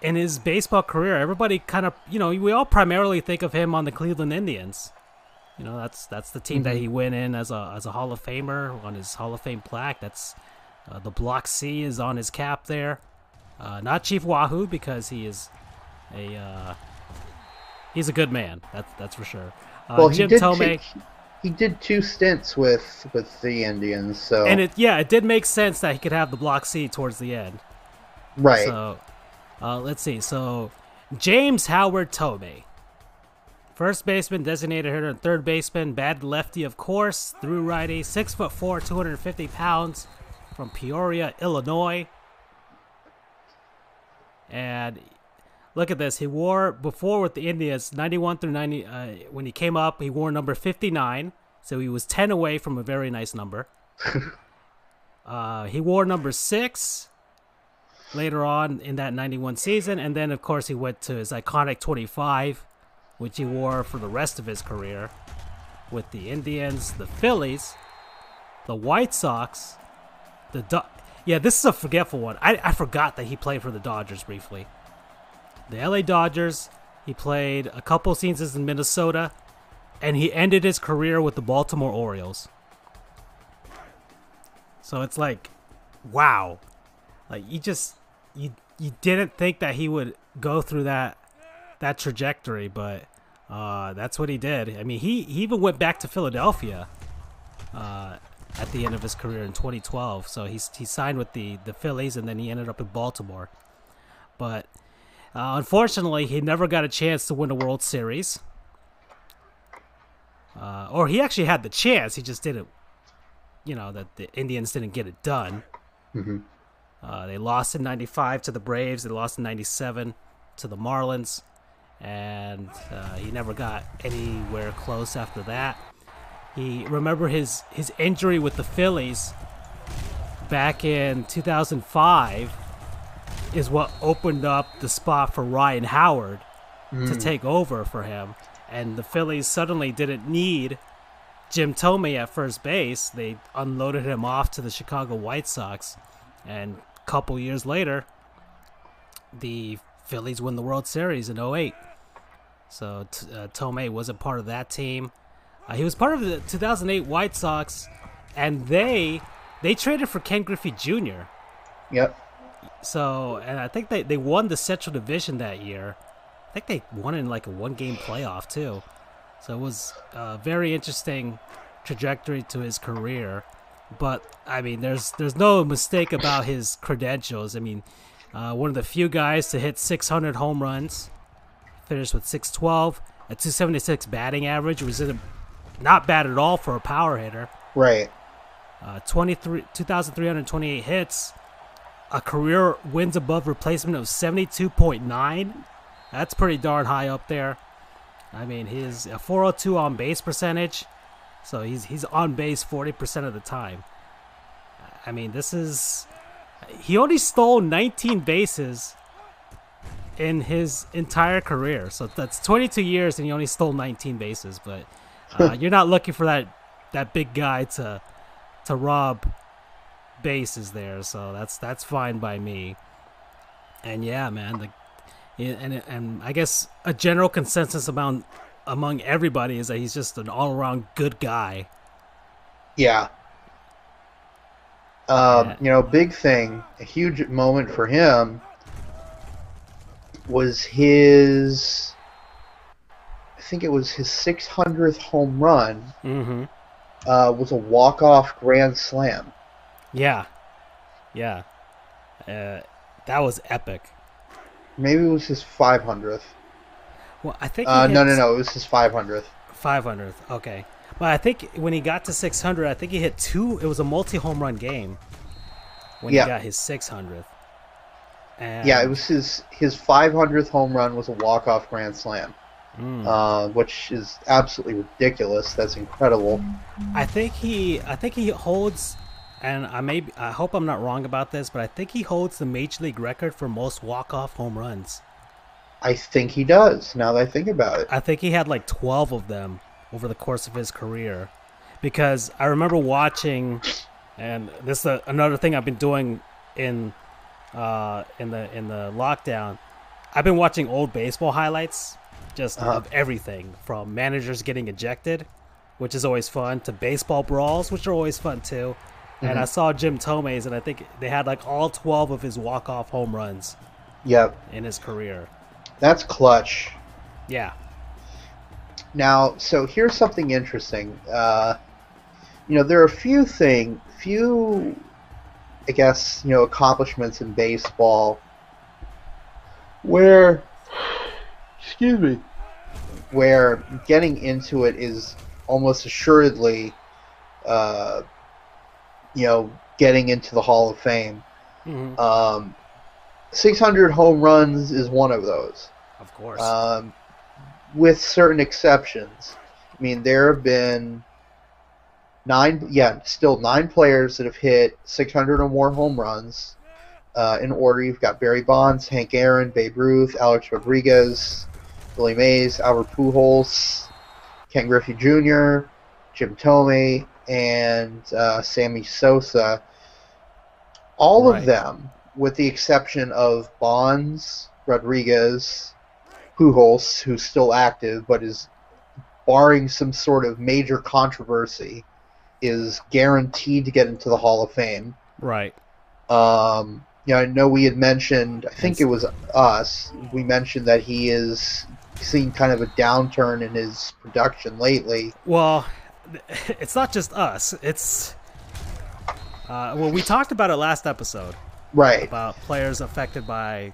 in his baseball career. Everybody kind of, you know, we all primarily think of him on the Cleveland Indians. You know, that's that's the team that he went in as a as a Hall of Famer on his Hall of Fame plaque. That's uh, the Block C is on his cap there. Uh, not Chief Wahoo because he is a uh, he's a good man. That's that's for sure. Uh, well, Jim. Thome. Two, he did two stints with with the Indians. So and it yeah, it did make sense that he could have the Block C towards the end. right. So, uh, let's see. So, James Howard Thome, first baseman, designated hitter, and third baseman, bad lefty, of course, through righty, six foot four, 250 pounds, from Peoria, Illinois. And look at this. He wore before with the Indians, 91 through 90. Uh, when he came up, he wore number 59, so he was 10 away from a very nice number. uh, he wore number six later on in that 91 season. And then, of course, he went to his iconic 25, which he wore for the rest of his career with the Indians, the Phillies, the White Sox, the Do- Yeah, this is a forgetful one. I, I forgot that he played for the Dodgers briefly. The LA Dodgers, he played a couple seasons in Minnesota, and he ended his career with the Baltimore Orioles. So it's like, wow. Like you just you you didn't think that he would go through that that trajectory, but uh, that's what he did. I mean, he, he even went back to Philadelphia uh, at the end of his career in 2012. So he's he signed with the the Phillies, and then he ended up in Baltimore. But uh, unfortunately, he never got a chance to win a World Series. Uh, or he actually had the chance, he just didn't. You know that the Indians didn't get it done. Mhm. Uh, they lost in '95 to the Braves. They lost in '97 to the Marlins, and uh, he never got anywhere close after that. He remember his his injury with the Phillies back in 2005 is what opened up the spot for Ryan Howard to take over for him, and the Phillies suddenly didn't need Jim Thome at first base. They unloaded him off to the Chicago White Sox, and a couple years later, the Phillies win the World Series in 08. So uh, Thome wasn't part of that team. Uh, he was part of the 2008 White Sox, and they they traded for Ken Griffey Jr. Yep. So, and I think they, they won the Central Division that year. I think they won in like a one game playoff too. So it was a very interesting trajectory to his career. But I mean, there's there's no mistake about his credentials. I mean, uh, one of the few guys to hit 600 home runs, finished with 612, a 276 batting average, was in a, not bad at all for a power hitter. Right. Uh, 23 2,328 hits, a career wins above replacement of 72.9. That's pretty darn high up there. I mean, his a 402 on base percentage, so he's he's on base 40% of the time. I mean, this is he only stole 19 bases in his entire career. So that's 22 years and he only stole 19 bases, but uh, you're not looking for that that big guy to to rob bases there, so that's that's fine by me. And yeah, man, the and and I guess a general consensus among among everybody is that he's just an all around good guy. Yeah. Um, Yeah. You know, big thing, a huge moment for him was his. I think it was his 600th home run. Mm-hmm. Uh, was a walk-off grand slam. Yeah, yeah. Uh, that was epic. Maybe it was his 500th. Well, I think. Uh, no, no, no. It was his 500th. 500th. Okay. But I think when he got to 600, I think he hit two. It was a multi home run game when Yeah. he got his 600th. And, Yeah, it was his his 500th home run was a walk-off grand slam, mm. uh, which is absolutely ridiculous. That's incredible. I think he. I think he holds. And I may. be- I hope I'm not wrong about this, but I think he holds the major league record for most walk off home runs. I think he does. Now that I think about it. I think he had like 12 of them over the course of his career. Because I remember watching, and this is a, another thing I've been doing in uh, in the in the lockdown. I've been watching old baseball highlights, just Uh-huh. of everything from managers getting ejected, which is always fun, to baseball brawls, which are always fun too. And I saw Jim Thome's, and I think they had like all 12 of his walk off home runs Yep, in his career. that's clutch. Yeah. Now, so here's something interesting. Uh, you know, there are a few thing, few, I guess, you know, accomplishments in baseball where, excuse me, where getting into it is almost assuredly, uh, you know, getting into the Hall of Fame. hmm Um, 600 home runs is one of those Of course. um, with certain exceptions. I mean, there have been nine, yeah, still nine players that have hit 600 or more home runs. Uh, in order, you've got Barry Bonds, Hank Aaron, Babe Ruth, Alex Rodriguez, Willie Mays, Albert Pujols, Ken Griffey Jr., Jim Thome, and uh, Sammy Sosa. All Right. of them, with the exception of Bonds, Rodriguez, Pujols, who's still active but is barring some sort of major controversy, is guaranteed to get into the Hall of Fame. right. Um, you know, I know we had mentioned, I think it was us, we mentioned that he is seeing kind of a downturn in his production lately. Well, it's not just us. It's uh, well, we talked about it last episode Right. about players affected by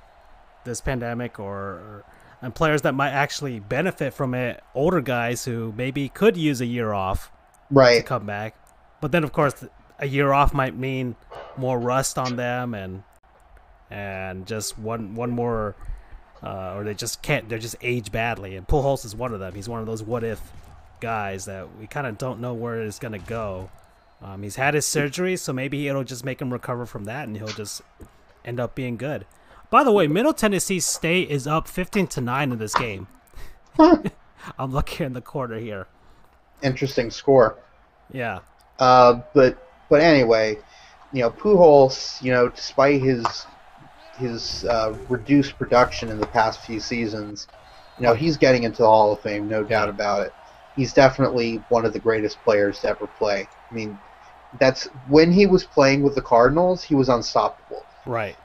this pandemic, or, or and players that might actually benefit from it. Older guys who maybe could use a year off right, to come back, but then of course a year off might mean more rust on them and and just one one more. Uh, or they just can't. They're just age badly, and Pujols is one of them. He's one of those what if guys that we kind of don't know where it's gonna go. Um, he's had his surgery, so maybe it'll just make him recover from that, and he'll just end up being good. By the way, Middle Tennessee State is up fifteen to nine in this game. I'm looking in the corner here. Interesting score. Yeah, Uh, but but anyway, you know, Pujols, you know, despite his his uh, reduced production in the past few seasons, you know, he's getting into the Hall of Fame, no doubt about it. He's definitely one of the greatest players to ever play. I mean, that's when he was playing with the Cardinals, he was unstoppable. right.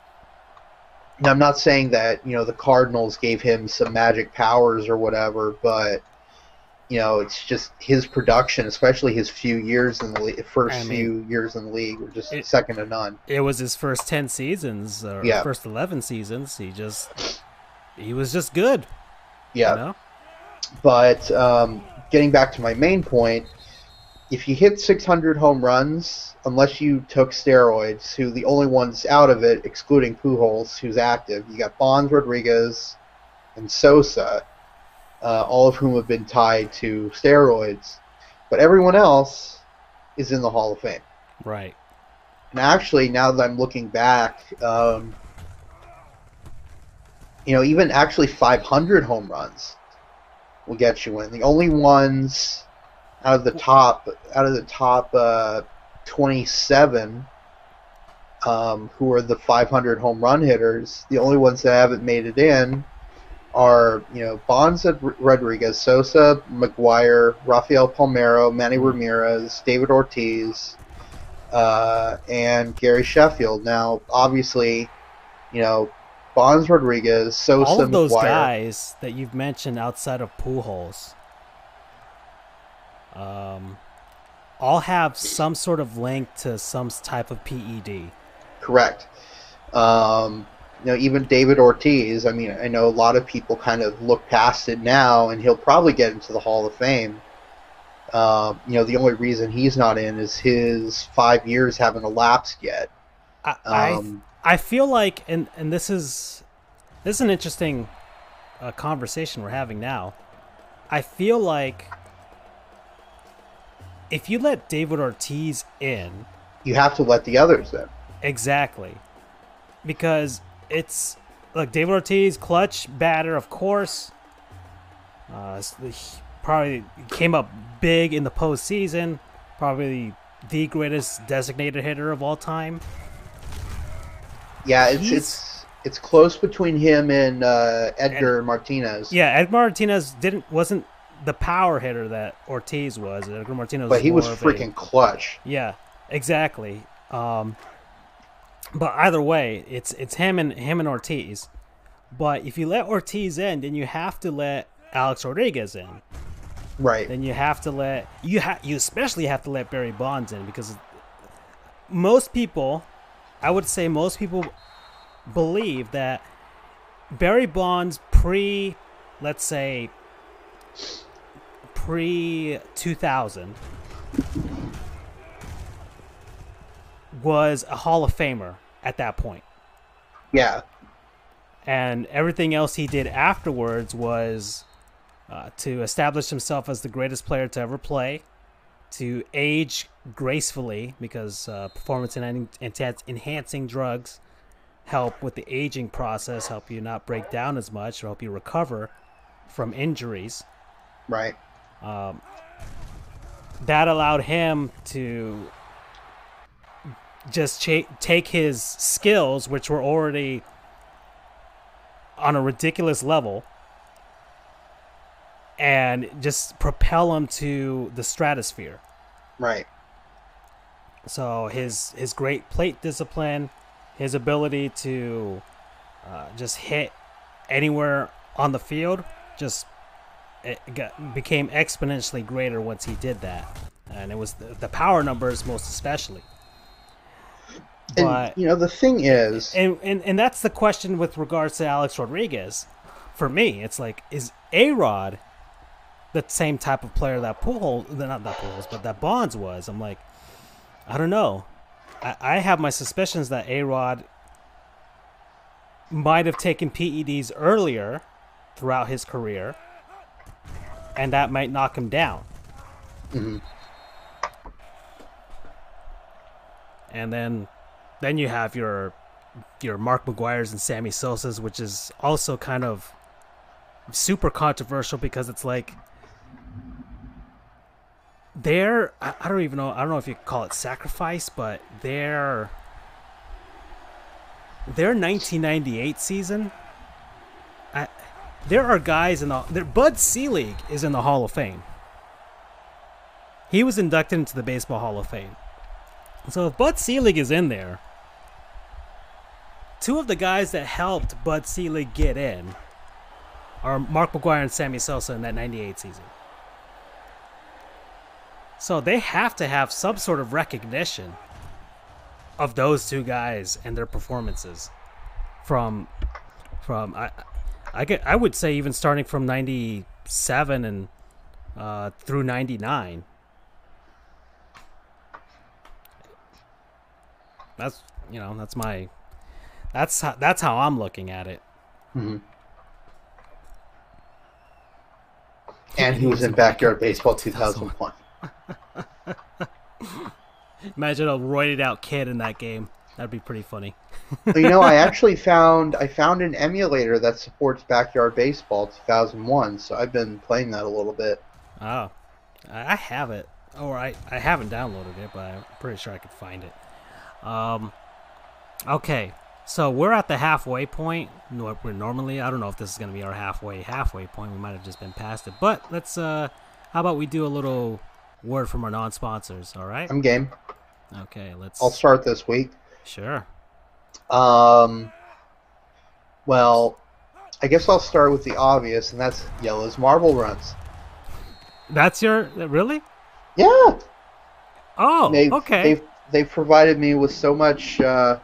Now, I'm not saying that you know the Cardinals gave him some magic powers or whatever, but you know it's just his production, especially his few years in the le- first I mean, few years in the league, were just it- second to none. It was his first ten seasons, or Yeah. first eleven seasons. He just he was just good. Yeah, You know? but um, getting back to my main point, if you hit 600 home runs, unless you took steroids, who the only ones out of it, excluding Pujols, who's active, you got Bonds, Rodriguez, and Sosa, uh, all of whom have been tied to steroids. But everyone else is in the Hall of Fame. Right. And actually, now that I'm looking back, um, you know, even actually 500 home runs will get you in. The only ones out of the top, out of the top uh, 27, um, who are the 500 home run hitters, the only ones that haven't made it in are, you know, Bonds Rodriguez, Sosa, McGwire, Rafael Palmeiro, Manny Ramirez, David Ortiz, uh, and Gary Sheffield. Now, obviously, you know, Bonds Rodriguez, Sosa, all of those McGwire. guys that you've mentioned outside of Pujols, um, all have some sort of link to some type of PED. Correct. Um, you know, even David Ortiz. I mean, I know a lot of people kind of look past it now, and he'll probably get into the Hall of Fame. Um, you know, the only reason he's not in is his five years haven't elapsed yet. I, I Um, I feel like, and and this is this is an interesting uh, conversation we're having now. I feel like if you let David Ortiz in, you have to let the others in. exactly, because it's like David Ortiz, clutch batter, of course. Uh, probably came up big in the postseason. Probably the greatest designated hitter of all time. Yeah, it's He's- it's it's close between him and uh, Edgar Martinez. Yeah, Edgar Martinez didn't wasn't the power hitter that Ortiz was. Edgar Martinez, was. but he was of a- freaking clutch. yeah, exactly. Um, but either way, it's it's him and him and Ortiz. But if you let Ortiz in, then you have to let Alex Rodriguez in. Right. Then you have to let you ha- you especially have to let Barry Bonds in because most people, I would say most people believe that Barry Bonds pre, let's say, pre 2000 was a Hall of Famer at that point. Yeah. And everything else he did afterwards was uh, to establish himself as the greatest player to ever play, to age gracefully because uh, performance enhan- enhan- enhancing drugs help with the aging process, help you not break down as much, or help you recover from injuries. Right. That allowed him to just cha- take his skills, which were already on a ridiculous level, and just propel him to the stratosphere. Right. So his his great plate discipline, his ability to uh, just hit anywhere on the field, just it got, became exponentially greater once he did that, and it was the, the power numbers most especially. And But you know the thing is, and, and and that's the question with regards to Alex Rodriguez. For me, it's like is A Rod the same type of player that Pujols, not that Pujols, but that Bonds was? I'm like, I don't know. I, I have my suspicions that A Rod might have taken PEDs earlier throughout his career, and that might knock him down. Mhm. And then, then you have your your Mark McGwire's and Sammy Sosa's, which is also kind of super controversial because it's like they're I, I don't even know I don't know if you call it sacrifice, but their their 1998 season. I, there are guys in the there, Bud Selig is in the Hall of Fame. He was inducted into the Baseball Hall of Fame. So if Bud Selig is in there, two of the guys that helped Bud Selig get in are Mark McGwire and Sammy Sosa in that 98 season. So they have to have some sort of recognition of those two guys and their performances from from I I get I would say even starting from 97 and uh, through 99 that's you know that's my that's how, that's how I'm looking at it. Mhm. and he was in Backyard Baseball 2001. Imagine a roided out kid in that game. That'd be pretty funny. Well, you know, I actually found I found an emulator that supports Backyard Baseball 2001, so I've been playing that a little bit. Oh, I have it, or I I haven't downloaded it, but I'm pretty sure I could find it. Um, okay, so we're at the halfway point. We're normally I don't know if this is gonna be our halfway halfway point. We might have just been past it, but let's uh, how about we do a little word from our non-sponsors? All right. I'm game. Okay, let's. I'll start this week. Sure. Um, Well, I guess I'll start with the obvious, and that's Jelle's Marble Runs. That's your really? Yeah. Oh, They've, okay. They've they've provided me with so much uh,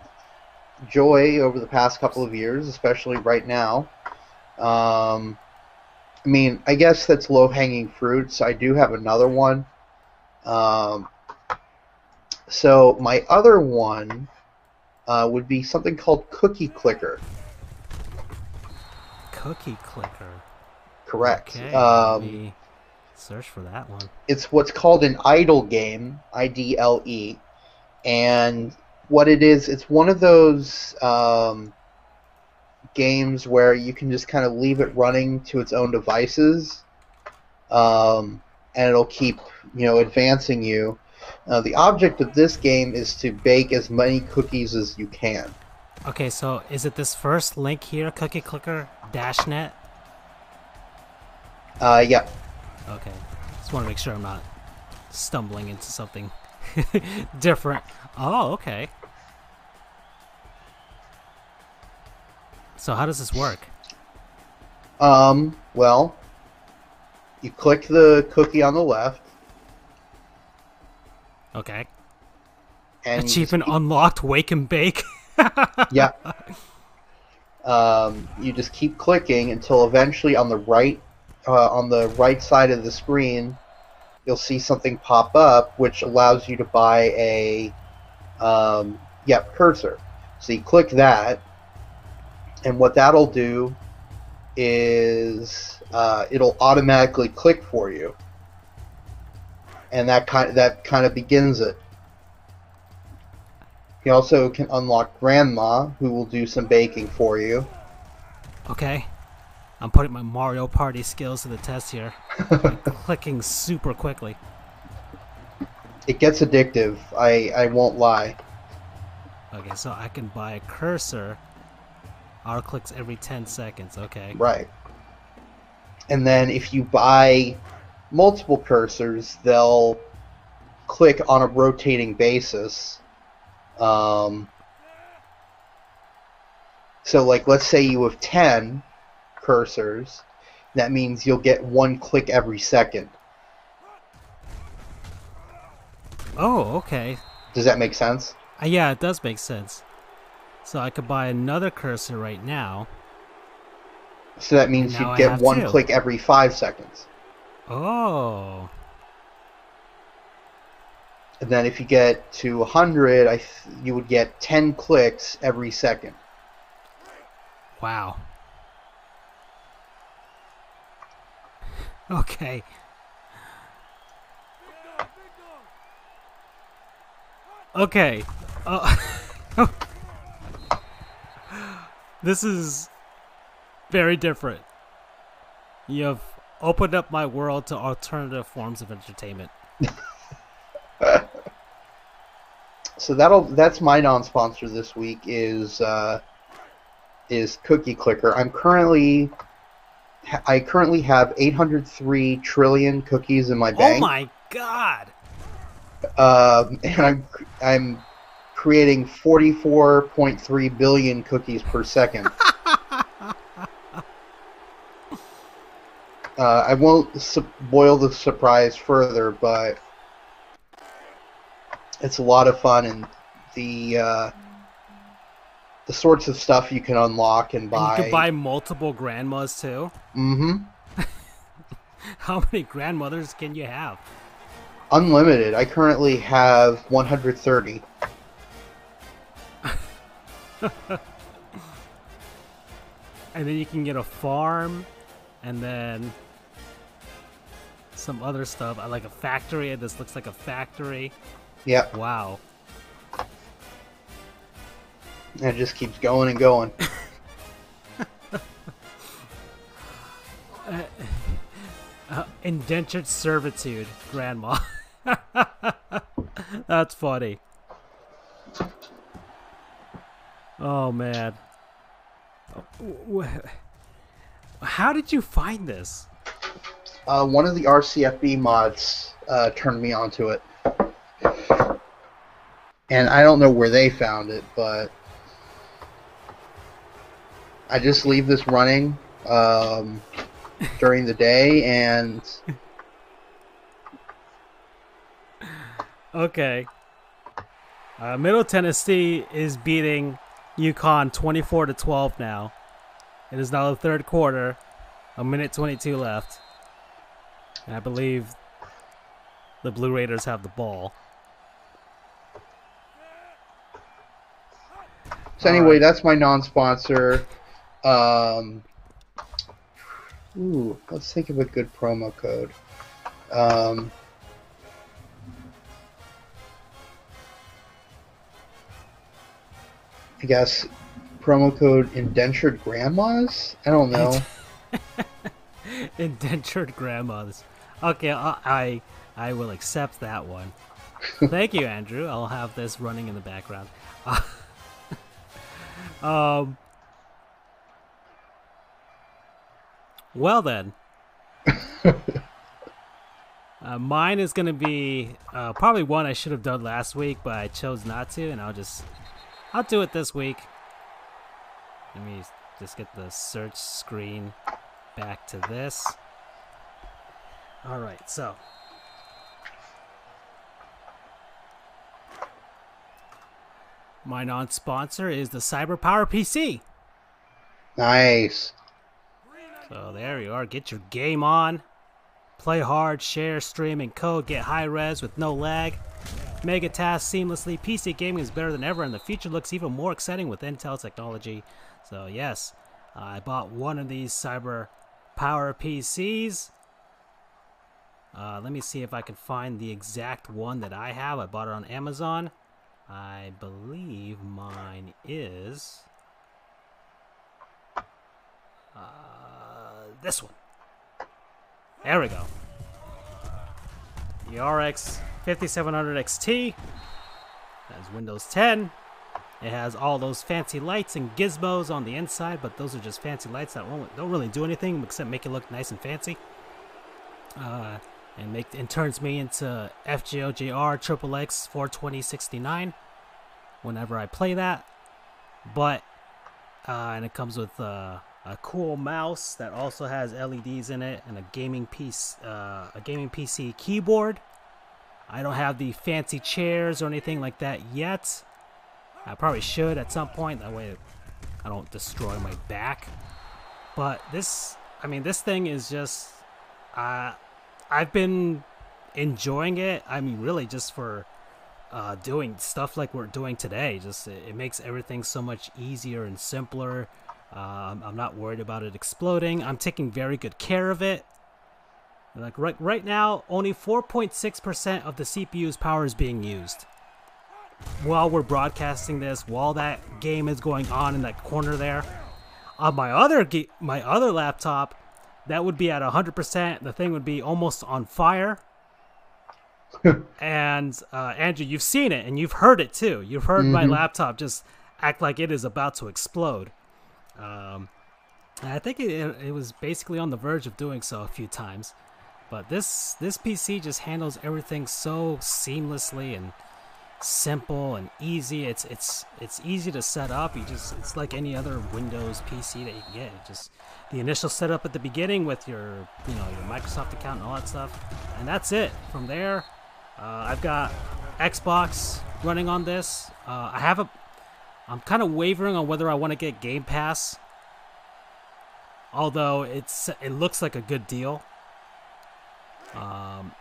joy over the past couple of years, especially right now. Um, I mean, I guess that's low hanging fruits. I do have another one. Um, so my other one uh, would be something called Cookie Clicker. Cookie clicker. Correct. Okay. Um, search for that one. it's what's called an idle game, I D L E, and what it is, it's one of those um, games where you can just kind of leave it running to its own devices, um, and it'll keep you know advancing you. Uh, the object of this game is to bake as many cookies as you can. Okay, so is it this first link here, Cookie Clicker Dashnet? Uh, yeah, Okay, just want to make sure I'm not stumbling into something different. Oh, okay. So how does this work? Um, well, you click the cookie on the left, Okay. and you just unlocked. Wake and bake. yeah. Um, you just keep clicking until eventually on the right, uh, on the right side of the screen, you'll see something pop up which allows you to buy a, um, yep, cursor. So you click that, and what that'll do is uh, it'll automatically click for you, and that kind that kind of begins it. You also can unlock Grandma, who will do some baking for you. Okay. I'm putting my Mario Party skills to the test here. Clicking super quickly. It gets addictive. I I won't lie. Okay, so I can buy a cursor. Auto clicks every 10 seconds. Okay. Right. And then if you buy multiple cursors, they'll click on a rotating basis. Um, so, like, let's say you have 10 cursors, that means you'll get one click every second. Oh, okay. Does that make sense? Uh, yeah, it does make sense. So I could buy another cursor right now. So that means you get one two. click every five seconds. Oh. And then if you get to 100, I th- you would get 10 clicks every second. Wow. Okay. Okay. Uh, this is very different. You have opened up my world to alternative forms of entertainment. So that'll that's my non-sponsor this week is uh, is Cookie Clicker. I'm currently I currently have 803 trillion cookies in my bank. Oh my god! Um, and I'm I'm creating 44.3 billion cookies per second. uh, I won't su- boil the surprise further, but it's a lot of fun and the uh, the sorts of stuff you can unlock and And buy. you can buy multiple grandmas too. Mm-hmm. How many grandmothers can you have? Unlimited. I currently have 130. And then you can get a farm, and then some other stuff, I like a factory. This looks like a factory. Yep, Wow. and it just keeps going and going. Uh, indentured servitude, grandma. That's funny. Oh man. How did you find this? Uh, one of the RCFB mods uh, turned me onto it. And I don't know where they found it, but I just leave this running um, during the day, and Okay. Uh, Middle Tennessee is beating UConn 24 to 12 now. It is now the third quarter, a minute 22 left. And I believe the Blue Raiders have the ball. so anyway, that's my non-sponsor. Um, ooh, let's think of a good promo code. Um, I guess promo code indentured grandmas. I don't know. Indentured grandmas. Okay, I, I I will accept that one. Thank you, Andrew. I'll have this running in the background. um. Well then. Uh, mine is going to be uh, probably one I should have done last week, but I chose not to, and I'll just I'll do it this week. Let me just get the search screen back to this. All right, so my non-sponsor is the CyberPower PC. nice. So there you are. Get your game on. Play hard, share, stream, and code. Get high res with no lag. Mega task seamlessly. PC gaming is better than ever, and the future looks even more exciting with Intel technology. So yes, I bought one of these Cyber Power PCs. Uh, let me see if I can find the exact one that I have. I bought it on Amazon. I believe mine is uh, this one. There we go. The RX 5700 XT has Windows 10. It has all those fancy lights and gizmos on the inside, but those are just fancy lights that won't, don't really do anything except make it look nice and fancy. Uh, and make and turns me into FGOJR Triple X 42069 whenever I play that. But uh, and it comes with uh, a cool mouse that also has LEDs in it and a gaming piece, uh, a gaming PC keyboard. I don't have the fancy chairs or anything like that yet. I probably should at some point. That way, I don't destroy my back. But this, I mean, this thing is just. Uh, I've been enjoying it. I mean, really, just for uh, doing stuff like we're doing today. Just it, it makes everything so much easier and simpler. Um, I'm not worried about it exploding. I'm taking very good care of it. Like right right now, only 4.6% of the CPU's power is being used. While we're broadcasting this, while that game is going on in that corner there, on my other my other laptop, that would be at 100%. The thing would be almost on fire. and uh, Andrew, you've seen it and you've heard it too. You've heard my laptop just act like it is about to explode. Um, I think it, it was basically on the verge of doing so a few times. But this this PC just handles everything so seamlessly and simple and easy. It's it's it's easy to set up. You just it's like any other Windows PC that you can get. Just the initial setup at the beginning with your you know your Microsoft account and all that stuff, and that's it. From there, uh, I've got Xbox running on this. Uh, I have a I'm kind of wavering on whether I want to get Game Pass. Although it's it looks like a good deal. Um,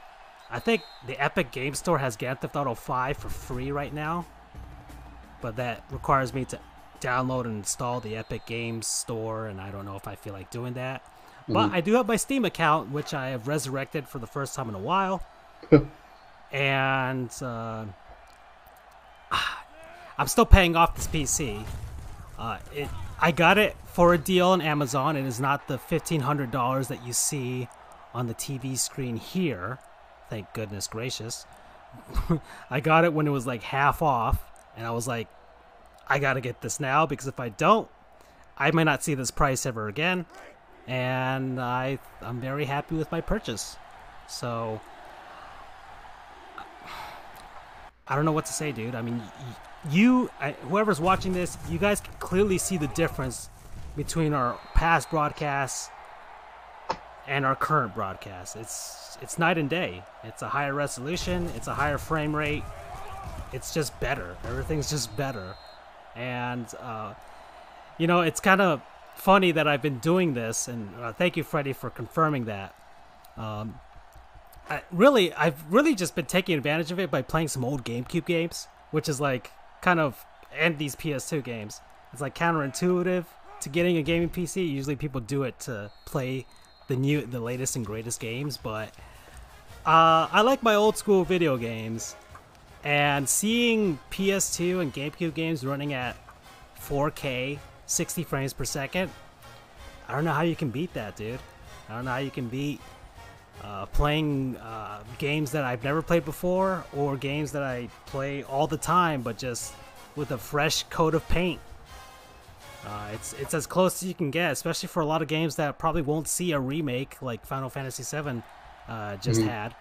I think the Epic Game Store has Grand Theft Auto 5 for free right now, but that requires me to download and install the Epic Games Store, and I don't know if I feel like doing that. But I do have my Steam account, which I have resurrected for the first time in a while, and uh, I'm still paying off this PC. Uh, it I got it for a deal on Amazon. It is not the fifteen hundred dollars that you see on the TV screen here. Thank goodness gracious. I got it when it was like half off, and I was like, I gotta get this now because if I don't, I might not see this price ever again. And I I'm very happy with my purchase. So I don't know what to say, dude. I mean, you, I, whoever's watching this, you guys can clearly see the difference between our past broadcasts and our current broadcast. It's it's night and day. It's a higher resolution. It's a higher frame rate. It's just better. Everything's just better, and uh, you know it's kind of funny that I've been doing this. And uh, thank you, Freddie, for confirming that. Um, I, really, I've really just been taking advantage of it by playing some old GameCube games, which is like kind of and these PS2 games. It's like counterintuitive to getting a gaming PC. Usually, people do it to play the new, the latest and greatest games, but uh, I like my old school video games, and seeing PS2 and GameCube games running at 4K, 60 frames per second. I don't know how you can beat that, dude. I don't know how you can beat uh, playing uh, games that I've never played before or games that I play all the time, but just with a fresh coat of paint. Uh, it's it's as close as you can get, especially for a lot of games that probably won't see a remake, like Final Fantasy VII uh, just mm-hmm. had.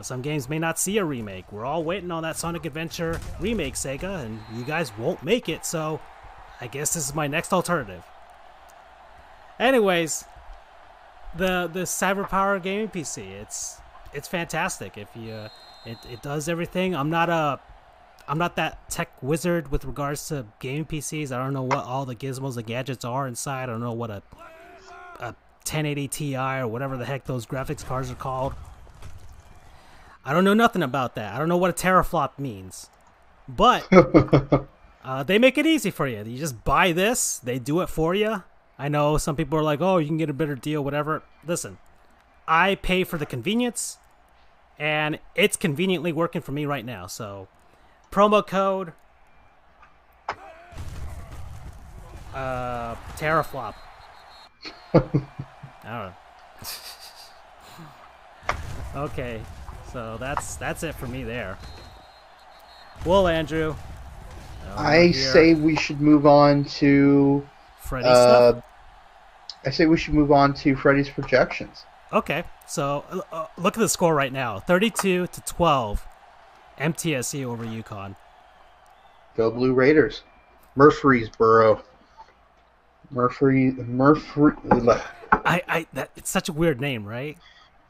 Some games may not see a remake. We're all waiting on that Sonic Adventure remake, Sega, and you guys won't make it. So, I guess this is my next alternative. Anyways, the the CyberPower gaming PC, it's it's fantastic. If you, uh, it it does everything. I'm not a I'm not that tech wizard with regards to gaming PCs. I don't know what all the gizmos and gadgets are inside. I don't know what a a 1080 Ti or whatever the heck those graphics cards are called. I don't know nothing about that. I don't know what a teraflop means. But uh, they make it easy for you. You just buy this, they do it for you. I know some people are like, oh, you can get a better deal, whatever. Listen, I pay for the convenience, and it's conveniently working for me right now. So promo code uh teraflop. I don't know okay so that's that's it for me there. Well andrew i say we should move on to Freddy uh, stuff? i say we should move on to freddy's projections. Okay so uh, look at the score right now. 32 to 12 MTSU over UConn. Go Blue Raiders. Murfreesboro. Murphy Murphy. I I that it's such a weird name, right?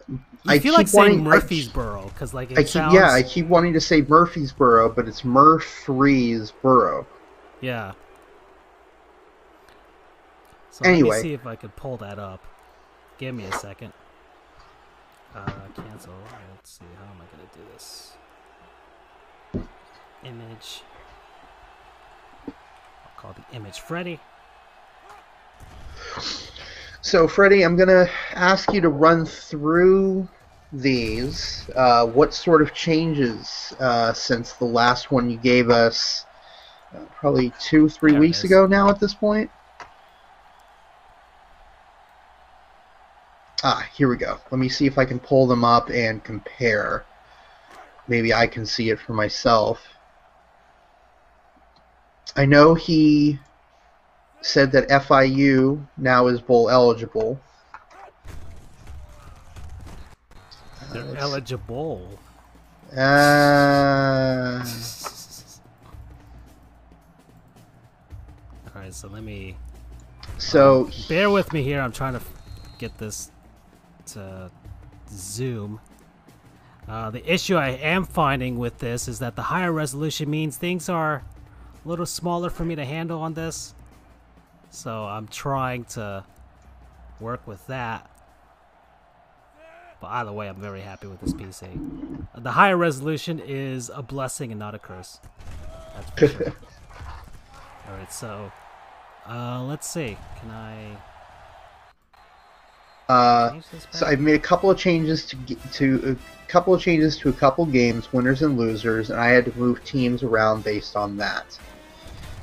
You I feel like saying Murfreesboro because like it I keep, sounds... yeah, I keep wanting to say Murfreesboro, but it's Murfreesboro. Yeah. So anyway, let me see if I could pull that up. Give me a second. Uh, cancel. Let's see. How am I gonna do this? Image. I'll call the image Freddy. So, Freddy, I'm going to ask you to run through these. Uh, what sort of changes uh, since the last one you gave us uh, probably two, three there weeks ago now at this point? Ah, here we go. Let me see if I can pull them up and compare. Maybe I can see it for myself. I know he said that FIU now is bowl eligible. They're uh, eligible. Uh... All right, so let me. So um, bear with me here. I'm trying to get this to zoom. Uh, the issue I am finding with this is that the higher resolution means things are a little smaller for me to handle on this. So I'm trying to work with that. But either way, I'm very happy with this PC. The higher resolution is a blessing and not a curse. That's for sure. Alright, so uh, let's see. Can I uh, so I've made a couple of changes to to a couple of changes to a couple games, winners and losers, and I had to move teams around based on that.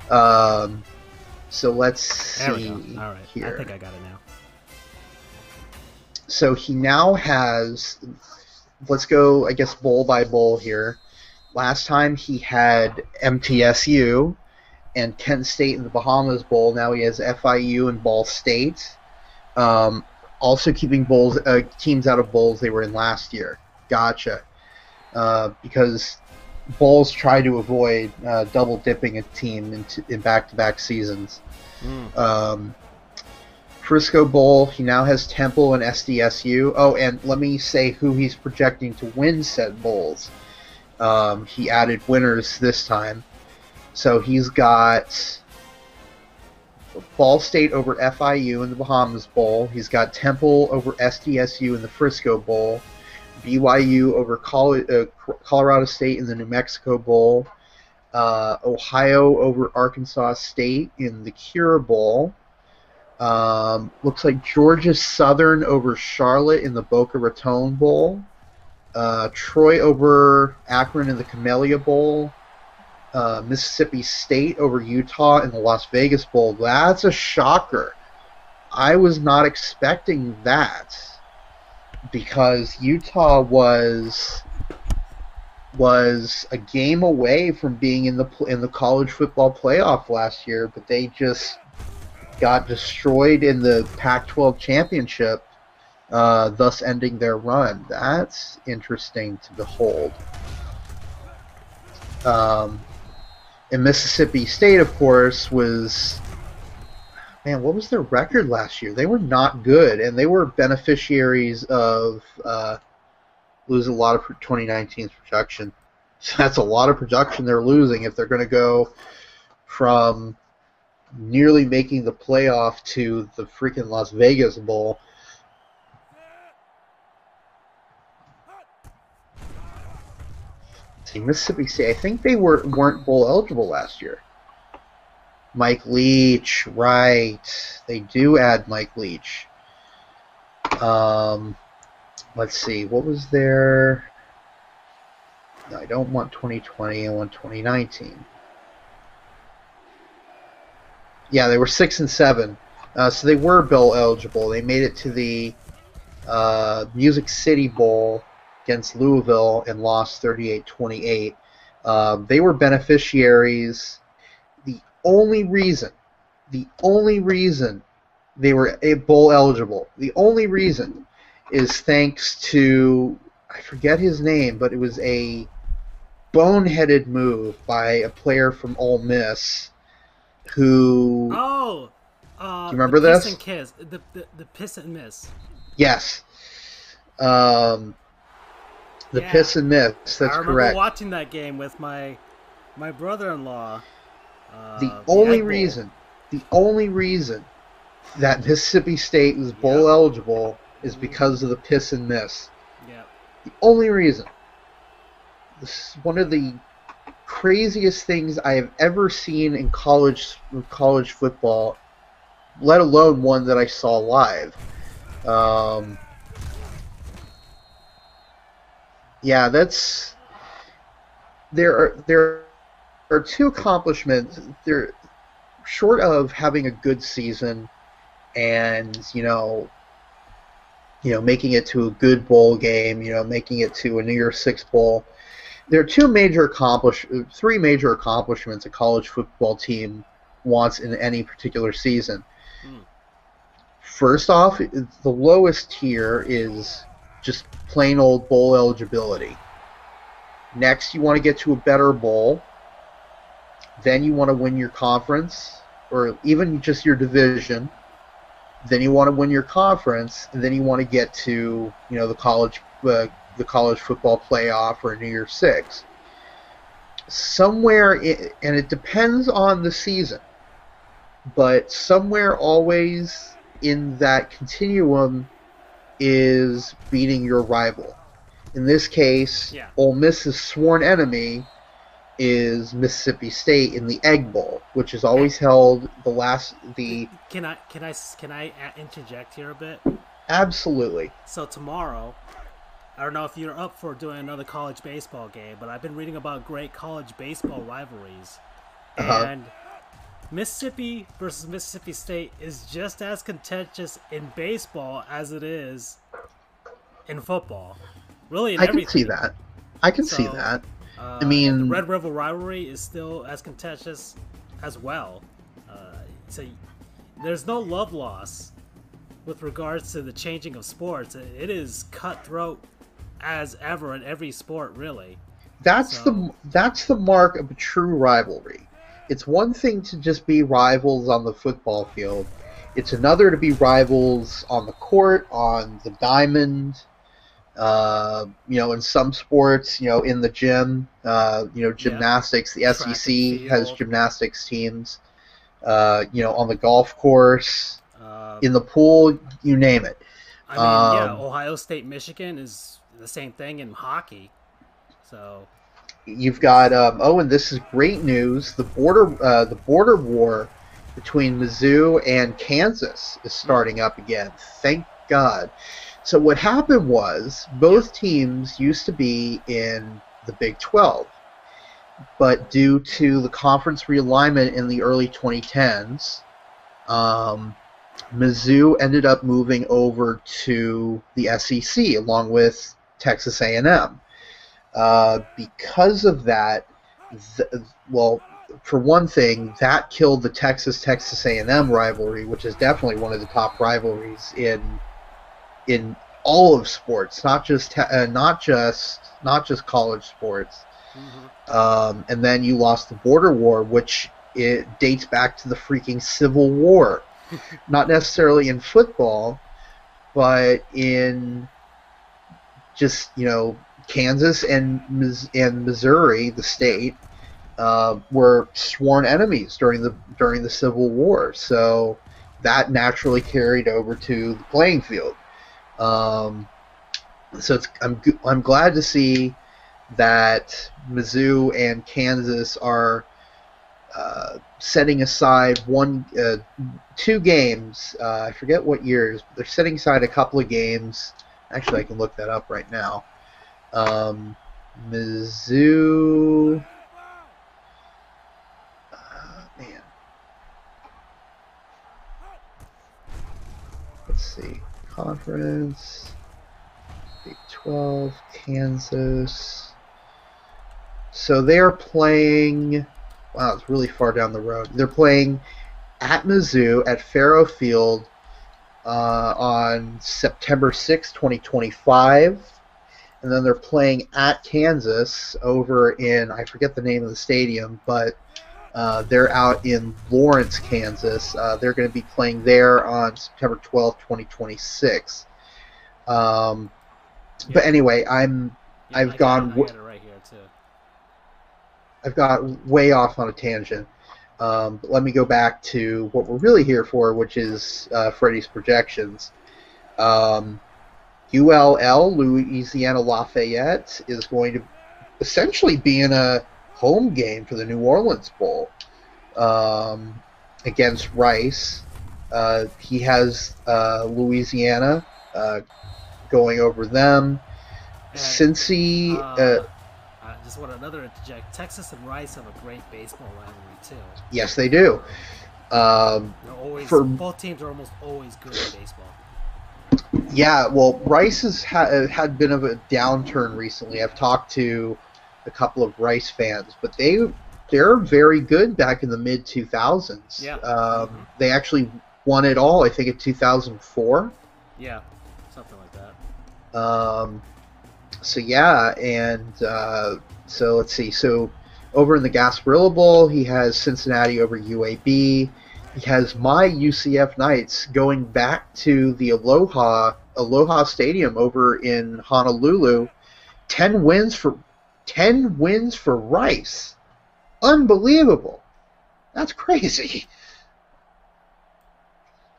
Um, so let's there see. All right, here. I think I got it now. So he now has. Let's go. I guess bowl by bowl here. Last time he had MTSU and Kent State in the Bahamas Bowl. Now he has FIU and Ball State. Um, also keeping bowls uh, teams out of bowls they were in last year. Gotcha. Uh, because Bulls try to avoid uh, double dipping a team in, in back-to-back seasons. Mm. Um, Frisco Bowl. He now has Temple and SDSU. Oh, and let me say who he's projecting to win said bowls. Um, he added winners this time. So he's got Ball State over FIU in the Bahamas Bowl. He's got Temple over SDSU in the Frisco Bowl. BYU over uh, Colorado State in the New Mexico Bowl. Uh, Ohio over Arkansas State in the Cure Bowl. Um, looks like Georgia Southern over Charlotte in the Boca Raton Bowl. Uh, Troy over Akron in the Camellia Bowl. Uh, Mississippi State over Utah in the Las Vegas Bowl. That's a shocker. I was not expecting that because Utah was was a game away from being in the in the college football playoff last year, but they just got destroyed in the Pac-12 championship, uh, thus ending their run. That's interesting to behold. Um, and Mississippi State, of course, was man. What was their record last year? They were not good, and they were beneficiaries of uh, losing a lot of 2019's production. So that's a lot of production they're losing if they're going to go from nearly making the playoff to the freaking Las Vegas Bowl. See, Mississippi State, I think they were weren't bowl eligible last year. Mike Leach, right? They do add Mike Leach. Um, let's see, what was there? No, I don't want 2020. I want 2019 yeah, they were six and seven, uh, so they were bowl eligible. They made it to the uh, Music City Bowl against Louisville and lost 38-28. Um, they were beneficiaries. Only reason, the only reason they were bowl eligible, the only reason is thanks to I forget his name, but it was a boneheaded move by a player from Ole Miss who. Oh, uh, do you remember the this? Piss and kiss, the, the the piss and miss. Yes. Um, the Yeah. piss and miss. That's correct. I remember correct. watching that game with my my brother-in-law. Uh, the only reason, the only reason that Mississippi State was bowl Yep. eligible is because of the piss and miss. Yeah. The only reason. This is one of the craziest things I have ever seen in college college football, let alone one that I saw live. Um, yeah, that's there are there are two accomplishments. They're short of having a good season, and you know, you know, making it to a good bowl game, you know, making it to a New Year's Six bowl. There are two major accomplish, three major accomplishments a college football team wants in any particular season. Hmm. First off, the lowest tier is just plain old bowl eligibility. Next, you want to get to a better bowl. Then you want to win your conference, or even just your division. Then you want to win your conference, and then you want to get to you know the college uh, the college football playoff or New Year's Six. Somewhere, i and it depends on the season, but somewhere always in that continuum is beating your rival. In this case, Yeah. Ole Miss's sworn enemy is Mississippi State in the Egg Bowl, which is always held the last the Can I can I can I interject here a bit? absolutely So tomorrow, I don't know if you're up for doing another college baseball game, but I've been reading about great college baseball rivalries, Uh-huh. and Mississippi versus Mississippi State is just as contentious in baseball as it is in football. Really, in I can see that. I can see that. Uh, I mean- the Red River rivalry is still as contentious as well. Uh, so there's no love loss with regards to the changing of sports. It- It is cutthroat as ever in every sport, really. That's So- the that's the mark of a true rivalry. It's one thing to just be rivals on the football field. it's another to be rivals on the court, on the diamond. Uh, you know, in some sports, you know, in the gym, uh, you know, gymnastics. The Track SEC has gymnastics teams. Uh, you know, on the golf course, Uh, in the pool, you name it. I mean, yeah, um, Ohio State, Michigan is the same thing in hockey. So You've got um, oh, and this is great news. The border uh, the border war between Mizzou and Kansas is starting up again. Thank God. So what happened was both teams used to be in the Big 12, but due to the conference realignment in the early 2010s, um, Mizzou ended up moving over to the SEC along with Texas A&M. Uh, because of that, th- well, for one thing, that killed the Texas Texas A&M rivalry, which is definitely one of the top rivalries in in all of sports, not just uh, not just not just college sports. mhm. Um, and then you lost the border war, which it dates back to the freaking Civil War, not necessarily in football, but in just you know Kansas and and Missouri, the state, uh, were sworn enemies during the during the Civil War. So that naturally carried over to the playing field. Um, so I'm I'm glad to see that Mizzou and Kansas are uh, setting aside one, uh, two games. Uh, I forget what years. But they're setting aside a couple of games. Actually, I can look that up right now. Um, Mizzou. Uh, man. Let's see. Conference. Big 12. Kansas. So they're playing. Wow, it's really far down the road. They're playing at Mizzou at Faurot Field uh, on September sixth, 2025. And then they're playing at Kansas over in, I forget the name of the stadium, but uh, they're out in Lawrence, Kansas. Uh, they're going to be playing there on September 12th, 2026. Um, But anyway, I'm Yeah, I've I gone got it right here too. I've got way off on a tangent. Um, but let me go back to what we're really here for, which is uh, Freddy's projections. Um, ULL, Louisiana Lafayette, is going to essentially be in a home game for the New Orleans Bowl um, against Rice. Uh, he has uh, Louisiana uh, going over them. And, Cincy. uh, Uh, I just want another interject. Texas and Rice have a great baseball rivalry too. yes, they do. Um, always For- both teams are almost always good at baseball. Yeah, well, Rice has ha- had been of a downturn recently. I've talked to a couple of Rice fans, but they they're very good back in the mid 2000s. Yeah. Um, Mhm. They actually won it all, I think, in 2004. Yeah, something like that. Um, so yeah, and uh, so let's see. So over in the Gasparilla Bowl, he has Cincinnati over UAB. He has my UCF Knights going back to the Aloha Aloha Stadium over in Honolulu. Ten wins for ten wins for Rice. Unbelievable. That's crazy.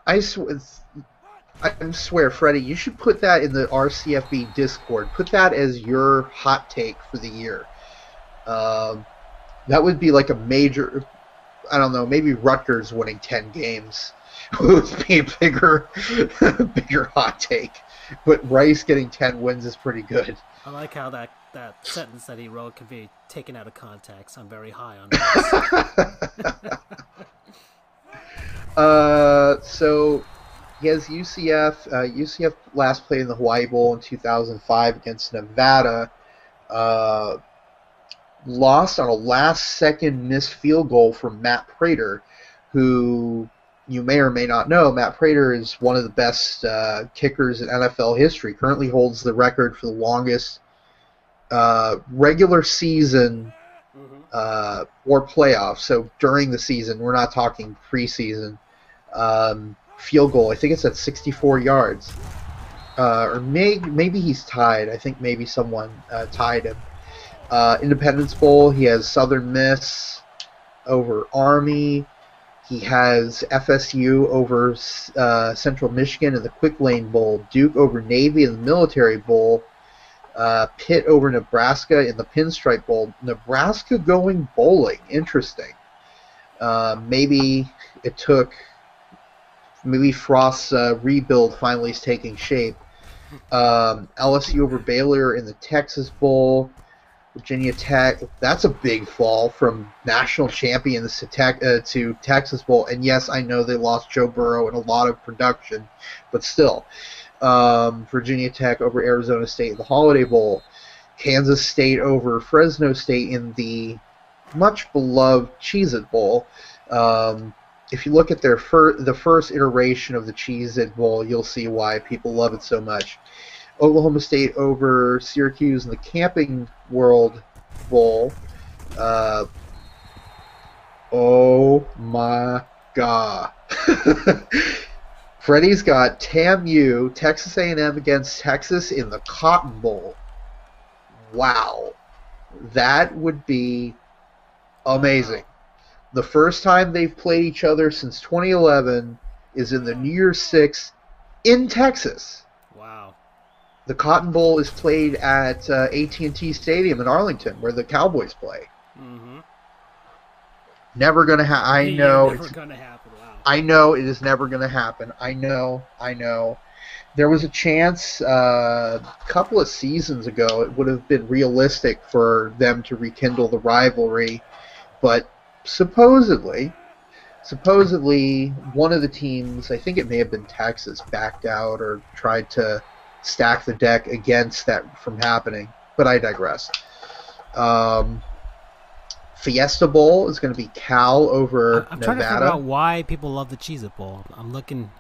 I sw- I swear, Freddie, you should put that in the RCFB Discord. Put that as your hot take for the year. Um, that would be like a major. I don't know, maybe Rutgers winning ten games would be a bigger, bigger hot take. But Rice getting ten wins is pretty good. I like how that, that sentence that he wrote can be taken out of context. I'm very high on this. Uh, so he has UCF. Uh, UCF last played in the Hawaii Bowl in 2005 against Nevada. Uh, lost on a last-second missed field goal from Matt Prater, who you may or may not know. Matt Prater is one of the best uh, kickers in NFL history. Currently holds the record for the longest uh, regular season Mhm. uh, or playoffs. So during the season, we're not talking preseason. Um, field goal. I think it's at 64 yards. Uh, or may, maybe he's tied. I think maybe someone uh, tied him. Uh, Independence Bowl, he has Southern Miss over Army. He has FSU over uh, Central Michigan in the Quick Lane Bowl. Duke over Navy in the Military Bowl. Uh, Pitt over Nebraska in the Pinstripe Bowl. Nebraska going bowling. Interesting. Uh, maybe it took. Maybe Frost's uh, rebuild finally is taking shape. Um, LSU over Baylor in the Texas Bowl. Virginia Tech. That's a big fall from national champions to, tech, uh, to Texas Bowl. And yes, I know they lost Joe Burrow and a lot of production, but still. Um, Virginia Tech over Arizona State in the Holiday Bowl. Kansas State over Fresno State in the much beloved Cheez It Bowl. Um, if you look at their fir- the first iteration of the Cheez It Bowl, you'll see why people love it so much. Oklahoma State over Syracuse in the Camping World Bowl. Uh, oh my god. Freddie's got TAMU, Texas A&M against Texas in the Cotton Bowl. Wow. That would be amazing. The first time they've played each other since 2011 is in the New Year's Six in Texas. Wow. The Cotton Bowl is played at uh, AT&T Stadium in Arlington, where the Cowboys play. Mm-hmm. Never gonna happen. I know. Never it's- gonna happen. I know it is never gonna happen. I know. I know. There was a chance uh, a couple of seasons ago it would have been realistic for them to rekindle the rivalry, but supposedly, supposedly one of the teams, I think it may have been Texas, backed out or tried to stack the deck against that from happening. But I digress. Um, Fiesta Bowl is going to be Cal over I'm trying to Nevada. figure out why people love the Cheez It Bowl. I'm looking.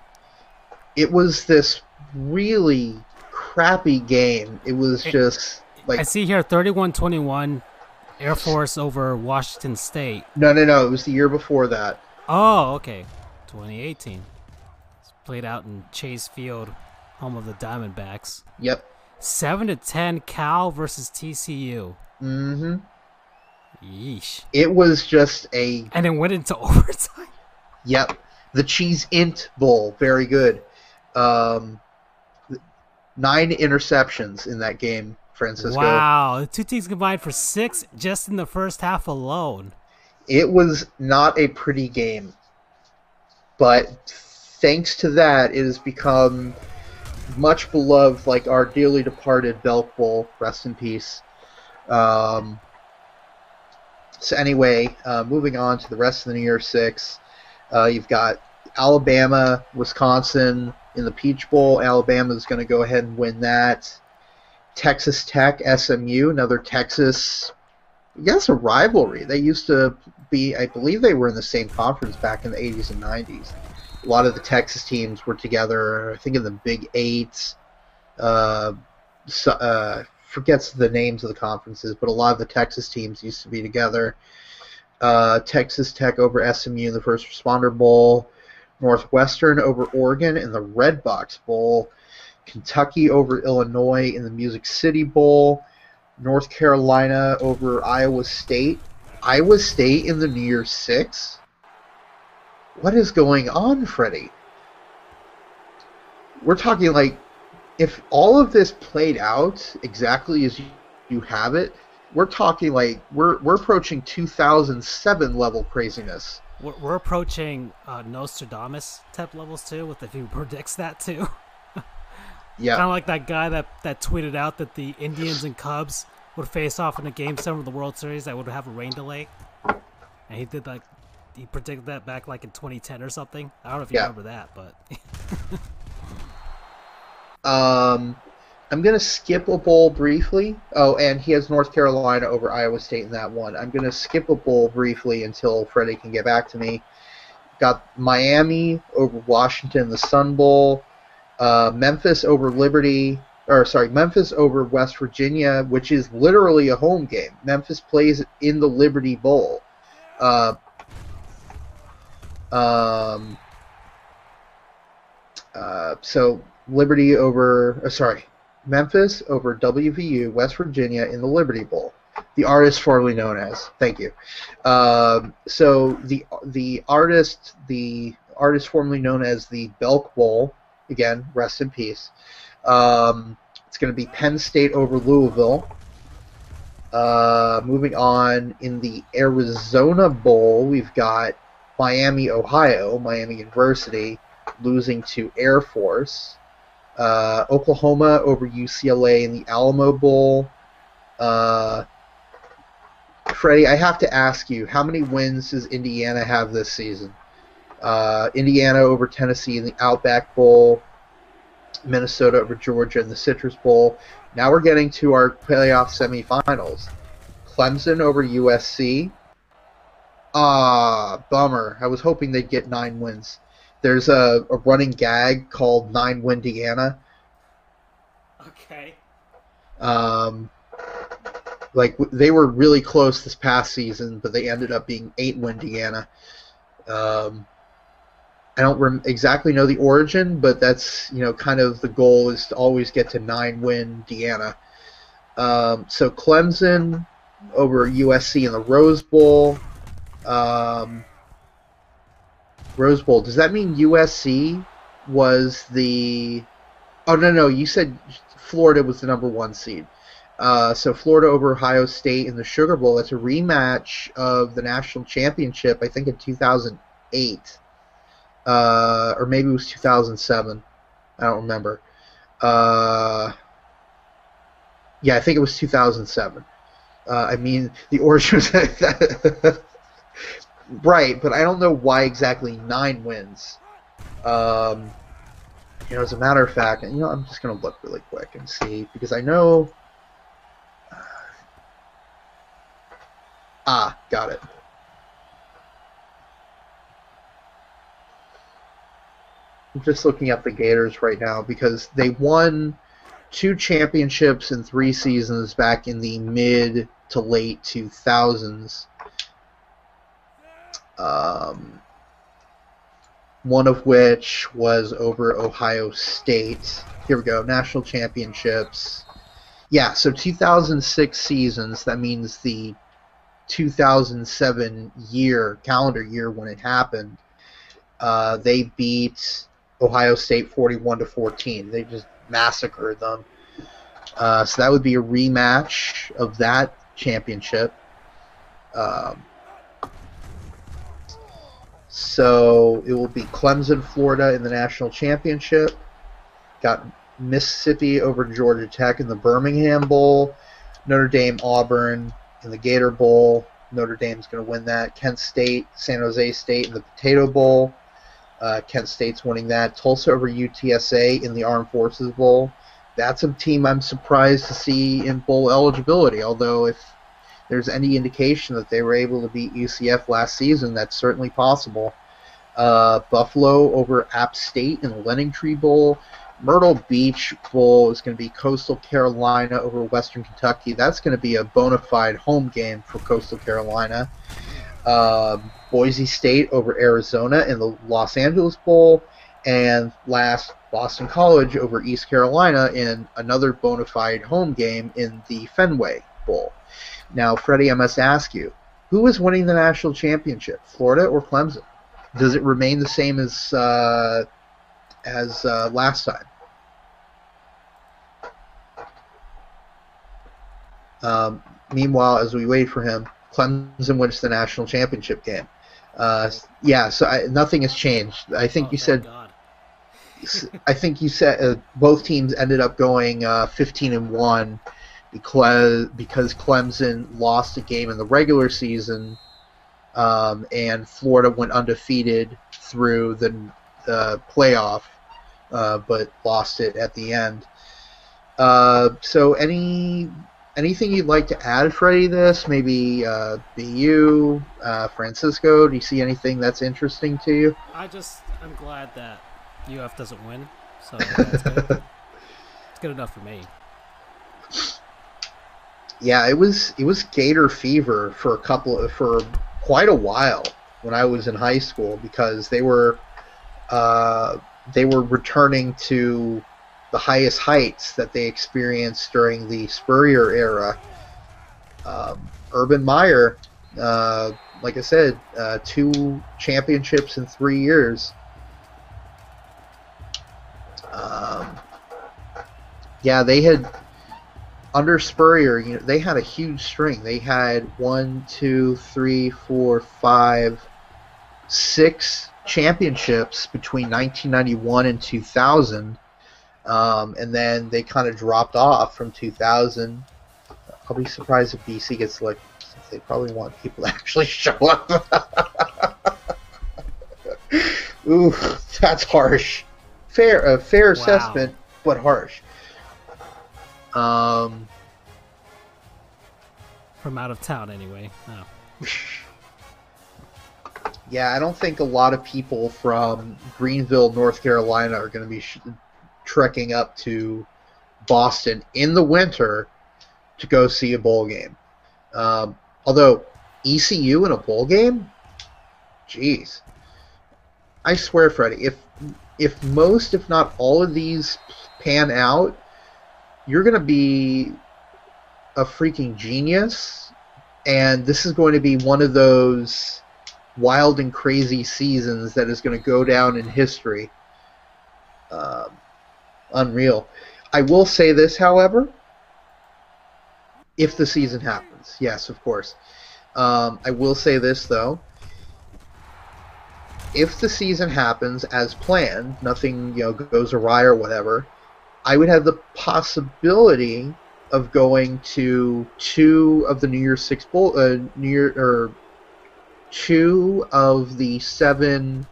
it was this really crappy game. It was just I see here 31-21, Air Force over Washington State. no, no, no. It was the year before that. Oh, okay. 2018. It's played out in Chase Field, home of the Diamondbacks. Yep. Seven to ten, Cal versus TCU. hmm Yeesh. It was just a And it went into overtime. yep. The Cheez It Bowl, very good. Um, nine interceptions in that game, Francisco. Wow, the two teams combined for six just in the first half alone. It was not a pretty game, but thanks to that, it has become much beloved, like our dearly departed Belk Bowl. Rest in peace. Um, so anyway, uh, moving on to the rest of the New Year Six, uh, you've got Alabama, Wisconsin in the Peach Bowl. Alabama is going to go ahead and win that. Texas Tech, SMU, another Texas guess a rivalry. They used to be, I believe they were in the same conference back in the 80s and 90s. A lot of the Texas teams were together, I think in the Big Eight. Uh, so, uh, forgets the names of the conferences, but a lot of the Texas teams used to be together. Uh, Texas Tech over SMU in the First Responder Bowl. Northwestern over Oregon in the Redbox Bowl. Kentucky over Illinois in the Music City Bowl. North Carolina over Iowa State. Iowa State in the New Year's Six? What is going on, Freddie? We're talking like if all of this played out exactly as you, you have it, we're talking like we're we're approaching 2007 level craziness. We're, we're approaching uh, Nostradamus type levels too, with if he predicts that too. Yeah. Kind of like that guy that, that tweeted out that the Indians and Cubs would face off in a game seven of the World Series that would have a rain delay. And he did like, he predicted that back like in 2010 or something. I don't know if you Yeah. remember that, but Um, I'm going to skip a bowl briefly. Oh, and he has North Carolina over Iowa State in that one. I'm going to skip a bowl briefly until Freddie can get back to me. Got Miami over Washington in the Sun Bowl. Uh, Memphis over Liberty, or sorry, Memphis over West Virginia, which is literally a home game. Memphis plays in the Liberty Bowl. Uh, um, Uh, so Liberty over, uh, sorry, Memphis over WVU, West Virginia in the Liberty Bowl. The artist formerly known as. Thank you. Um, so the the artist the artist formerly known as the Belk Bowl. Again, rest in peace. Um, it's going to be Penn State over Louisville. Uh, moving on in the Arizona Bowl, we've got Miami, Ohio, Miami University losing to Air Force. Uh, Oklahoma over UCLA in the Alamo Bowl. Uh, Freddie, I have to ask you, how many wins does Indiana have this season? Uh, Indiana over Tennessee in the Outback Bowl. Minnesota over Georgia in the Citrus Bowl. Now we're getting to our playoff semifinals. Clemson over USC. Ah, bummer. I was hoping they'd get nine wins. There's a, a running gag called Nine Windiana. Okay. Um, like they were really close this past season, but they ended up being eight Windiana. Um, I don't rem- exactly know the origin, but that's you know kind of the goal is to always get to nine Windiana. Um, so Clemson over USC in the Rose Bowl. Um, Rose Bowl. Does that mean USC was the? Oh no no, you said Florida was the number one seed. Uh, so Florida over Ohio State in the Sugar Bowl. That's a rematch of the national championship. I think in 2008 uh, or maybe it was 2007. I don't remember. Uh, yeah, I think it was 2007. Uh, I mean, the origin was right, but I don't know why exactly nine wins. Um, you know, as a matter of fact, you know, I'm just gonna look really quick and see because I know. Uh, ah, got it. I'm just looking up the Gators right now because they won two championships in three seasons back in the mid to late 2000s. Um, one of which was over Ohio State. Here we go, national championships. Yeah, so 2006 seasons. That means the 2007 year, calendar year when it happened. Uh, they beat Ohio State 41 to 14. They just massacred them. Uh, so that would be a rematch of that championship. Um, so it will be Clemson, Florida in the national championship. Got Mississippi over Georgia Tech in the Birmingham Bowl. Notre Dame, Auburn in the Gator Bowl. Notre Dame's going to win that. Kent State, San Jose State in the Potato Bowl. Uh, Kent State's winning that. Tulsa over UTSA in the Armed Forces Bowl. That's a team I'm surprised to see in bowl eligibility. Although if there's any indication that they were able to beat UCF last season, that's certainly possible. Uh, Buffalo over App State in the LendingTree Bowl. Myrtle Beach Bowl is going to be Coastal Carolina over Western Kentucky. That's going to be a bona fide home game for Coastal Carolina. Um, Boise State over Arizona in the Los Angeles Bowl, and last Boston College over East Carolina in another bona fide home game in the Fenway Bowl. Now, Freddie, I must ask you, who is winning the national championship, Florida or Clemson? Does it remain the same as uh, as uh, last time? Um, meanwhile, as we wait for him, Clemson wins the national championship game. Uh, yeah, so I, nothing has changed. I think Oh, you said. I think you said uh, both teams ended up going uh, 15 and one because because Clemson lost a game in the regular season, um, and Florida went undefeated through the the playoff, uh, but lost it at the end. Uh, so any anything you'd like to add, Freddie? This maybe uh, BU, uh, Francisco. Do you see anything that's interesting to you? I just I'm glad that UF doesn't win, so that's good. it's good enough for me. Yeah, it was it was Gator fever for a couple of, for quite a while when I was in high school because they were uh, they were returning to the highest heights that they experienced during the Spurrier era. Um, Urban Meyer, uh, like I said, uh, two championships in three years. Um, yeah, they had under Spurrier. You know, they had a huge string. They had one, two, three, four, five, six championships between 1991 and 2000. Um, and then they kind of dropped off from 2000. I'll be surprised if BC gets. Since they probably want people to actually show up. Ooh, that's harsh. Fair, a fair Wow. assessment, but harsh. Um, From out of town, anyway. Oh. yeah, I don't think a lot of people from Greenville, North Carolina, are going to be sh- trekking up to Boston in the winter to go see a bowl game. Um, although ECU in a bowl game, jeez, I swear, Freddie, if if most, if not all of these pan out, you're going to be a freaking genius, and this is going to be one of those wild and crazy seasons that is going to go down in history. Um, unreal. I will say this, however, if the season happens, yes, of course. Um, I will say this though. If the season happens as planned, nothing you know goes awry or whatever, I would have the possibility of going to two of the New Year's Six bowl, uh, New Year or two of the seven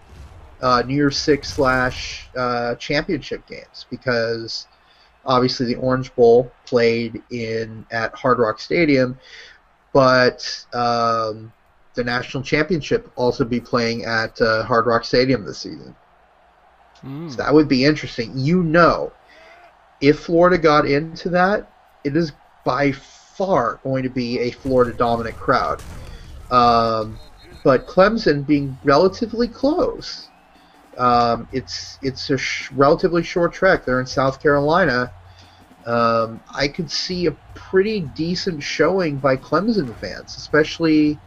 uh, New Year's Six slash uh, championship games because obviously the Orange Bowl played in at Hard Rock Stadium, but um, the national championship also be playing at uh, Hard Rock Stadium this season. Mm. So that would be interesting. You know, if Florida got into that, it is by far going to be a Florida dominant crowd. Um, but Clemson being relatively close, um, it's it's a sh- relatively short trek. They're in South Carolina. Um, I could see a pretty decent showing by Clemson fans, especially,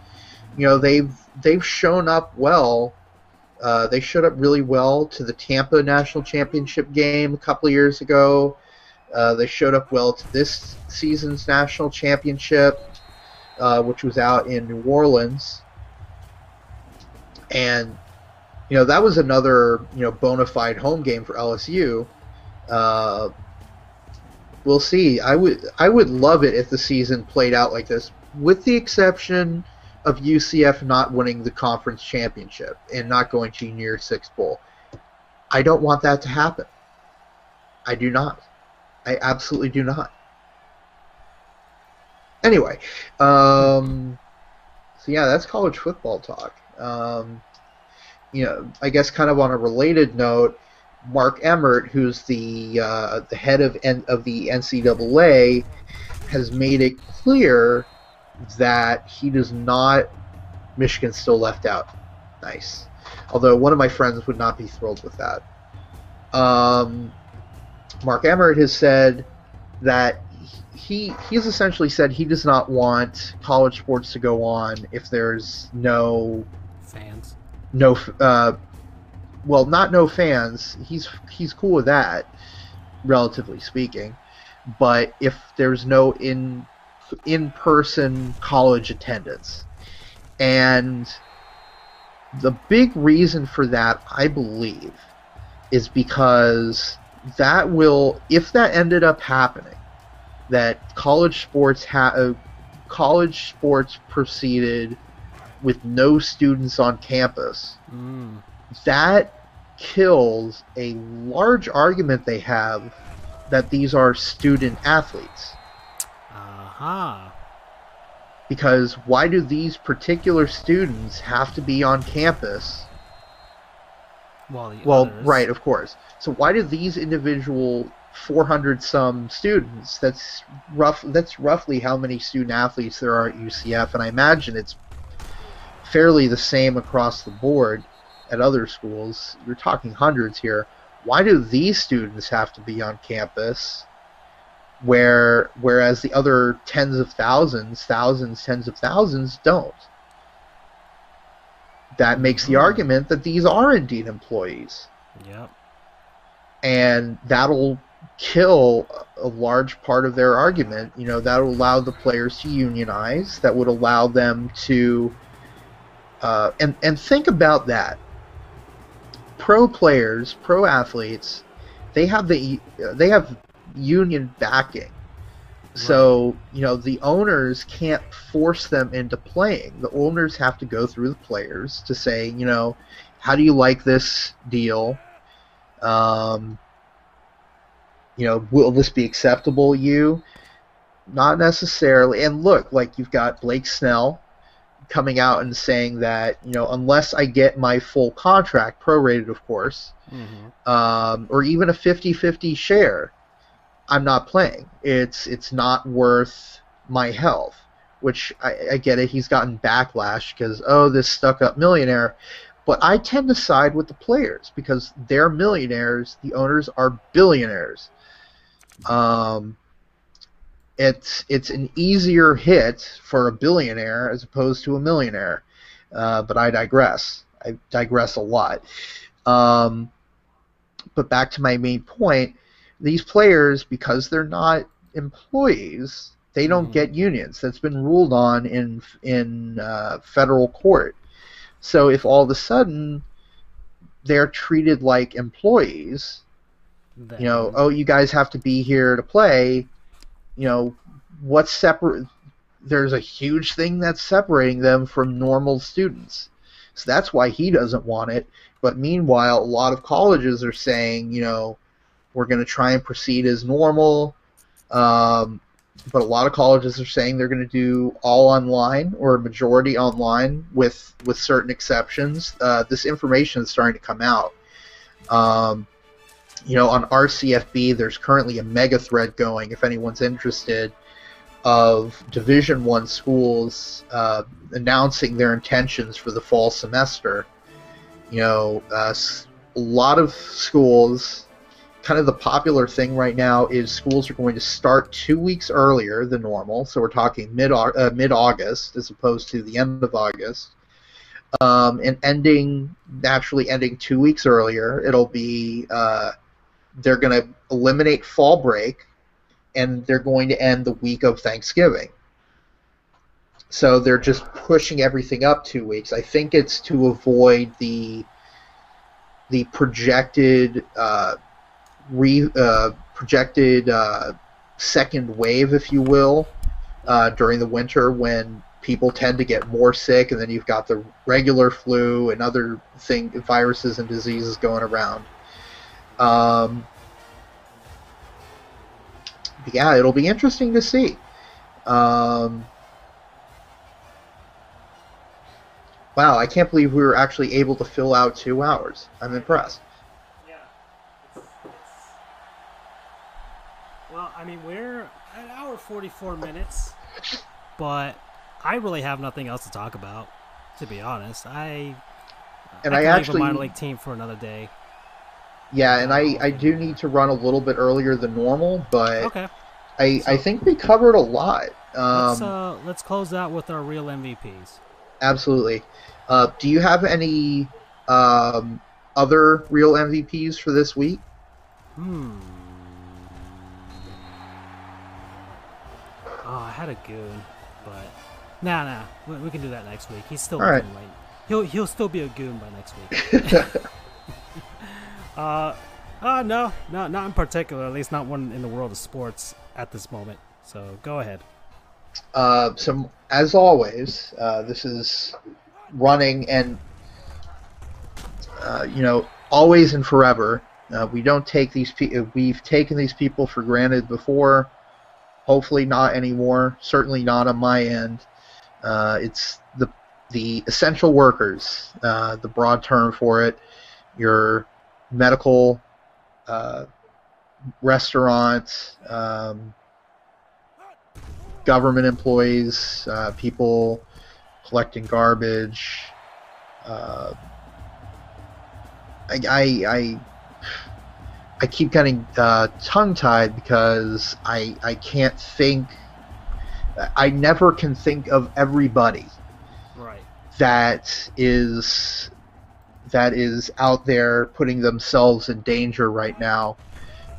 you know, they've they've shown up well. Uh, they showed up really well to the Tampa National Championship game a couple years ago. Uh, they showed up well to this season's national championship, uh, which was out in New Orleans. And you know that was another you know bona fide home game for LSU. Uh, we'll see. I would I would love it if the season played out like this, with the exception of UCF not winning the conference championship and not going to New Six Bowl. I don't want that to happen. I do not. I absolutely do not. Anyway, um, so yeah, that's college football talk. Um, you know, I guess kind of on a related note, Mark Emmert, who's the uh, the head of N- of the NCAA, has made it clear that he does not. Michigan's still left out. Nice. Although one of my friends would not be thrilled with that. Um, Mark Emmert has said that he he's essentially said he does not want college sports to go on if there's no Fans. no uh, well not no fans he's he's cool with that relatively speaking but if there's no in in person college attendance and the big reason for that i believe is because that will if that ended up happening that college sports ha- uh, college sports proceeded with no students on campus Mm. that kills a large argument they have that these are student athletes. Aha. Because why do these particular students have to be on campus? Well, the Well, others- right, of course. So why do these individual 400 some students that's rough that's roughly how many student athletes there are at UCF and I imagine it's fairly the same across the board at other schools. You're talking hundreds here. why do these students have to be on campus where whereas the other tens of thousands, thousands, tens of thousands don't? That makes the Mhm. argument that these are indeed employees Yep. and that'll kill a large part of their argument. You know, that'll allow the players to unionize. That would allow them to, uh, and and think about that. Pro players, pro athletes, they have the they have union backing. So you know the owners can't force them into playing. The owners have to go through the players to say, you know, how do you like this deal? Um, you know, will this be acceptable to you? Not necessarily. And look, like you've got Blake Snell coming out and saying that, you know, unless I get my full contract, prorated, of course, hmm um, or even a 50-50 share, I'm not playing. It's it's not worth my health. Which I, I get it. He's gotten backlash because oh, this stuck-up millionaire. But I tend to side with the players because they're millionaires. The owners are billionaires. Um, it's it's an easier hit for a billionaire as opposed to a millionaire. Uh, but I digress. I digress a lot. Um, but back to my main point, these players, because they're not employees, they don't Mhm. get unions. That's been ruled on in in uh, federal court. So if all of a sudden they're treated like employees, you know, oh, you guys have to be here to play, you know, what's separate? There's a huge thing that's separating them from normal students. So that's why he doesn't want it. But meanwhile, a lot of colleges are saying, you know, we're going to try and proceed as normal. Um, but a lot of colleges are saying they're going to do all online or a majority online with with certain exceptions. Uh, this information is starting to come out. Um, you know, on RCFB, there's currently a mega thread going. If anyone's interested, of Division One schools uh, announcing their intentions for the fall semester. You know, uh, a lot of schools. Kind of the popular thing right now is schools are going to start two weeks earlier than normal. So we're talking mid uh, mid August as opposed to the end of August, um, and ending naturally ending two weeks earlier. It'll be uh, they're going to eliminate fall break and they're going to end the week of Thanksgiving. So they're just pushing everything up two weeks. I think it's to avoid the the projected uh, re, uh, projected uh, second wave, if you will, uh, during the winter when people tend to get more sick, and then you've got the regular flu and other thing viruses and diseases going around. Um, yeah, it'll be interesting to see. Um, wow, I can't believe we were actually able to fill out two hours. I'm impressed. Yeah. It's, it's... Well, I mean, we're an hour 44 minutes, but I really have nothing else to talk about, to be honest. I. And I, I leave actually- a minor league team for another day. Yeah, and I, I do need to run a little bit earlier than normal, but Okay. I, I think we covered a lot. let's Um, uh, let's close out with our real MVPs. absolutely. Uh, do you have any um, other real MVPs for this week? Hmm. Oh, I had a goon, but nah, nah. We, we can do that next week. He's still All right. right? He'll he'll still be a goon by next week. uh, uh, no, no, not in particular. At least not one in the world of sports at this moment. So go ahead. Uh, so, as always, uh, this is running and, uh, you know, always and forever. Uh, we don't take these people, we've taken these people for granted before. Hopefully, not anymore. Certainly not on my end. Uh, it's the the essential workers, uh, the broad term for it. Your medical, uh, restaurants, um, government employees, uh, people collecting garbage. Uh, I, I, I, I keep getting uh, tongue tied because I I can't think. I never can think of everybody Right. that is that is out there putting themselves in danger right now.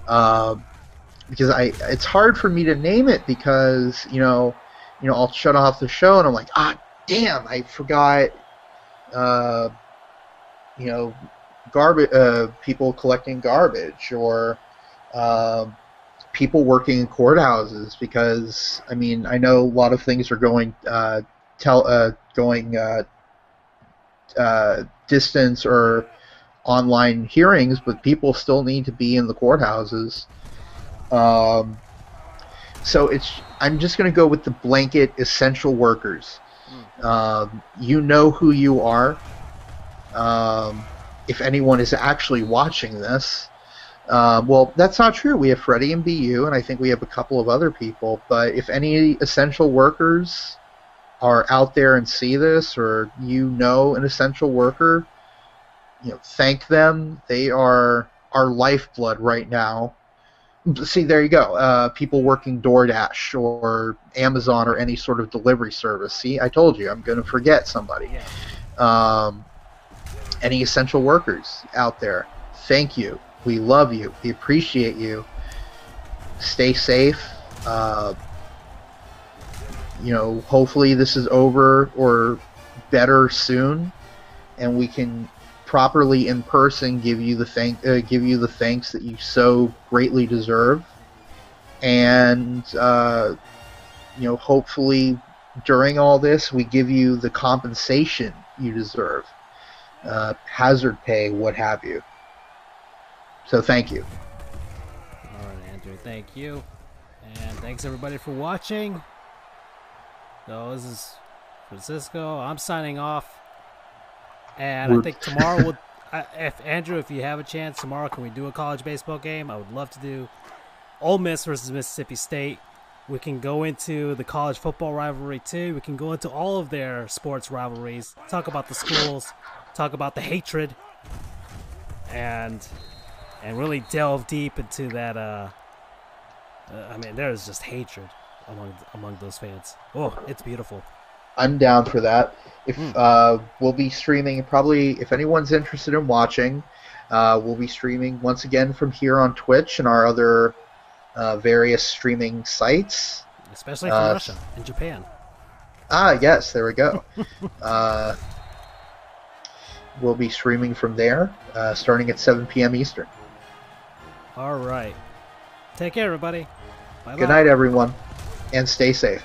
Um, because I it's hard for me to name it because you know you know I'll shut off the show and I'm like ah damn I forgot uh, you know garbage uh, people collecting garbage or um, people working in courthouses because I mean I know a lot of things are going uh, tell uh, going uh, uh, distance or online hearings, but people still need to be in the courthouses. Um, so it's I'm just going to go with the blanket essential workers. Um, you know who you are. Um, if anyone is actually watching this, uh, well, that's not true. We have Freddie and BU, and I think we have a couple of other people. But if any essential workers are out there and see this, or you know an essential worker, you know, thank them. They are our lifeblood right now. See, there you go. Uh, people working DoorDash or Amazon or any sort of delivery service. See, I told you, I'm going to forget somebody. Yeah. Um, any essential workers out there, thank you. We love you. We appreciate you. Stay safe. Uh, you know, hopefully this is over or better soon, and we can properly in person give you the thank uh, give you the thanks that you so greatly deserve, and uh, you know, hopefully during all this we give you the compensation you deserve, uh, hazard pay, what have you. So thank you. All right, Andrew. Thank you, and thanks everybody for watching. So this is Francisco. I'm signing off, and I We're- think tomorrow we'll. I- If Andrew, if you have a chance tomorrow, can we do a college baseball game? I would love to do Ole Miss versus Mississippi State. We can go into the college football rivalry too. We can go into all of their sports rivalries. Talk about the schools. Talk about the hatred, and and really delve deep into that. Uh, uh, I mean, there is just hatred among among those fans. Oh, it's beautiful. I'm down for that. If Hmm. uh, we'll be streaming, probably if anyone's interested in watching, uh, we'll be streaming once again from here on Twitch and our other uh, various streaming sites. especially from Uh, Russia and Japan. Ah, yes, there we go. we'll be streaming from there, uh, starting at 7 p.m. Eastern. All right. Take care, everybody. Bye Good night, everyone, and stay safe.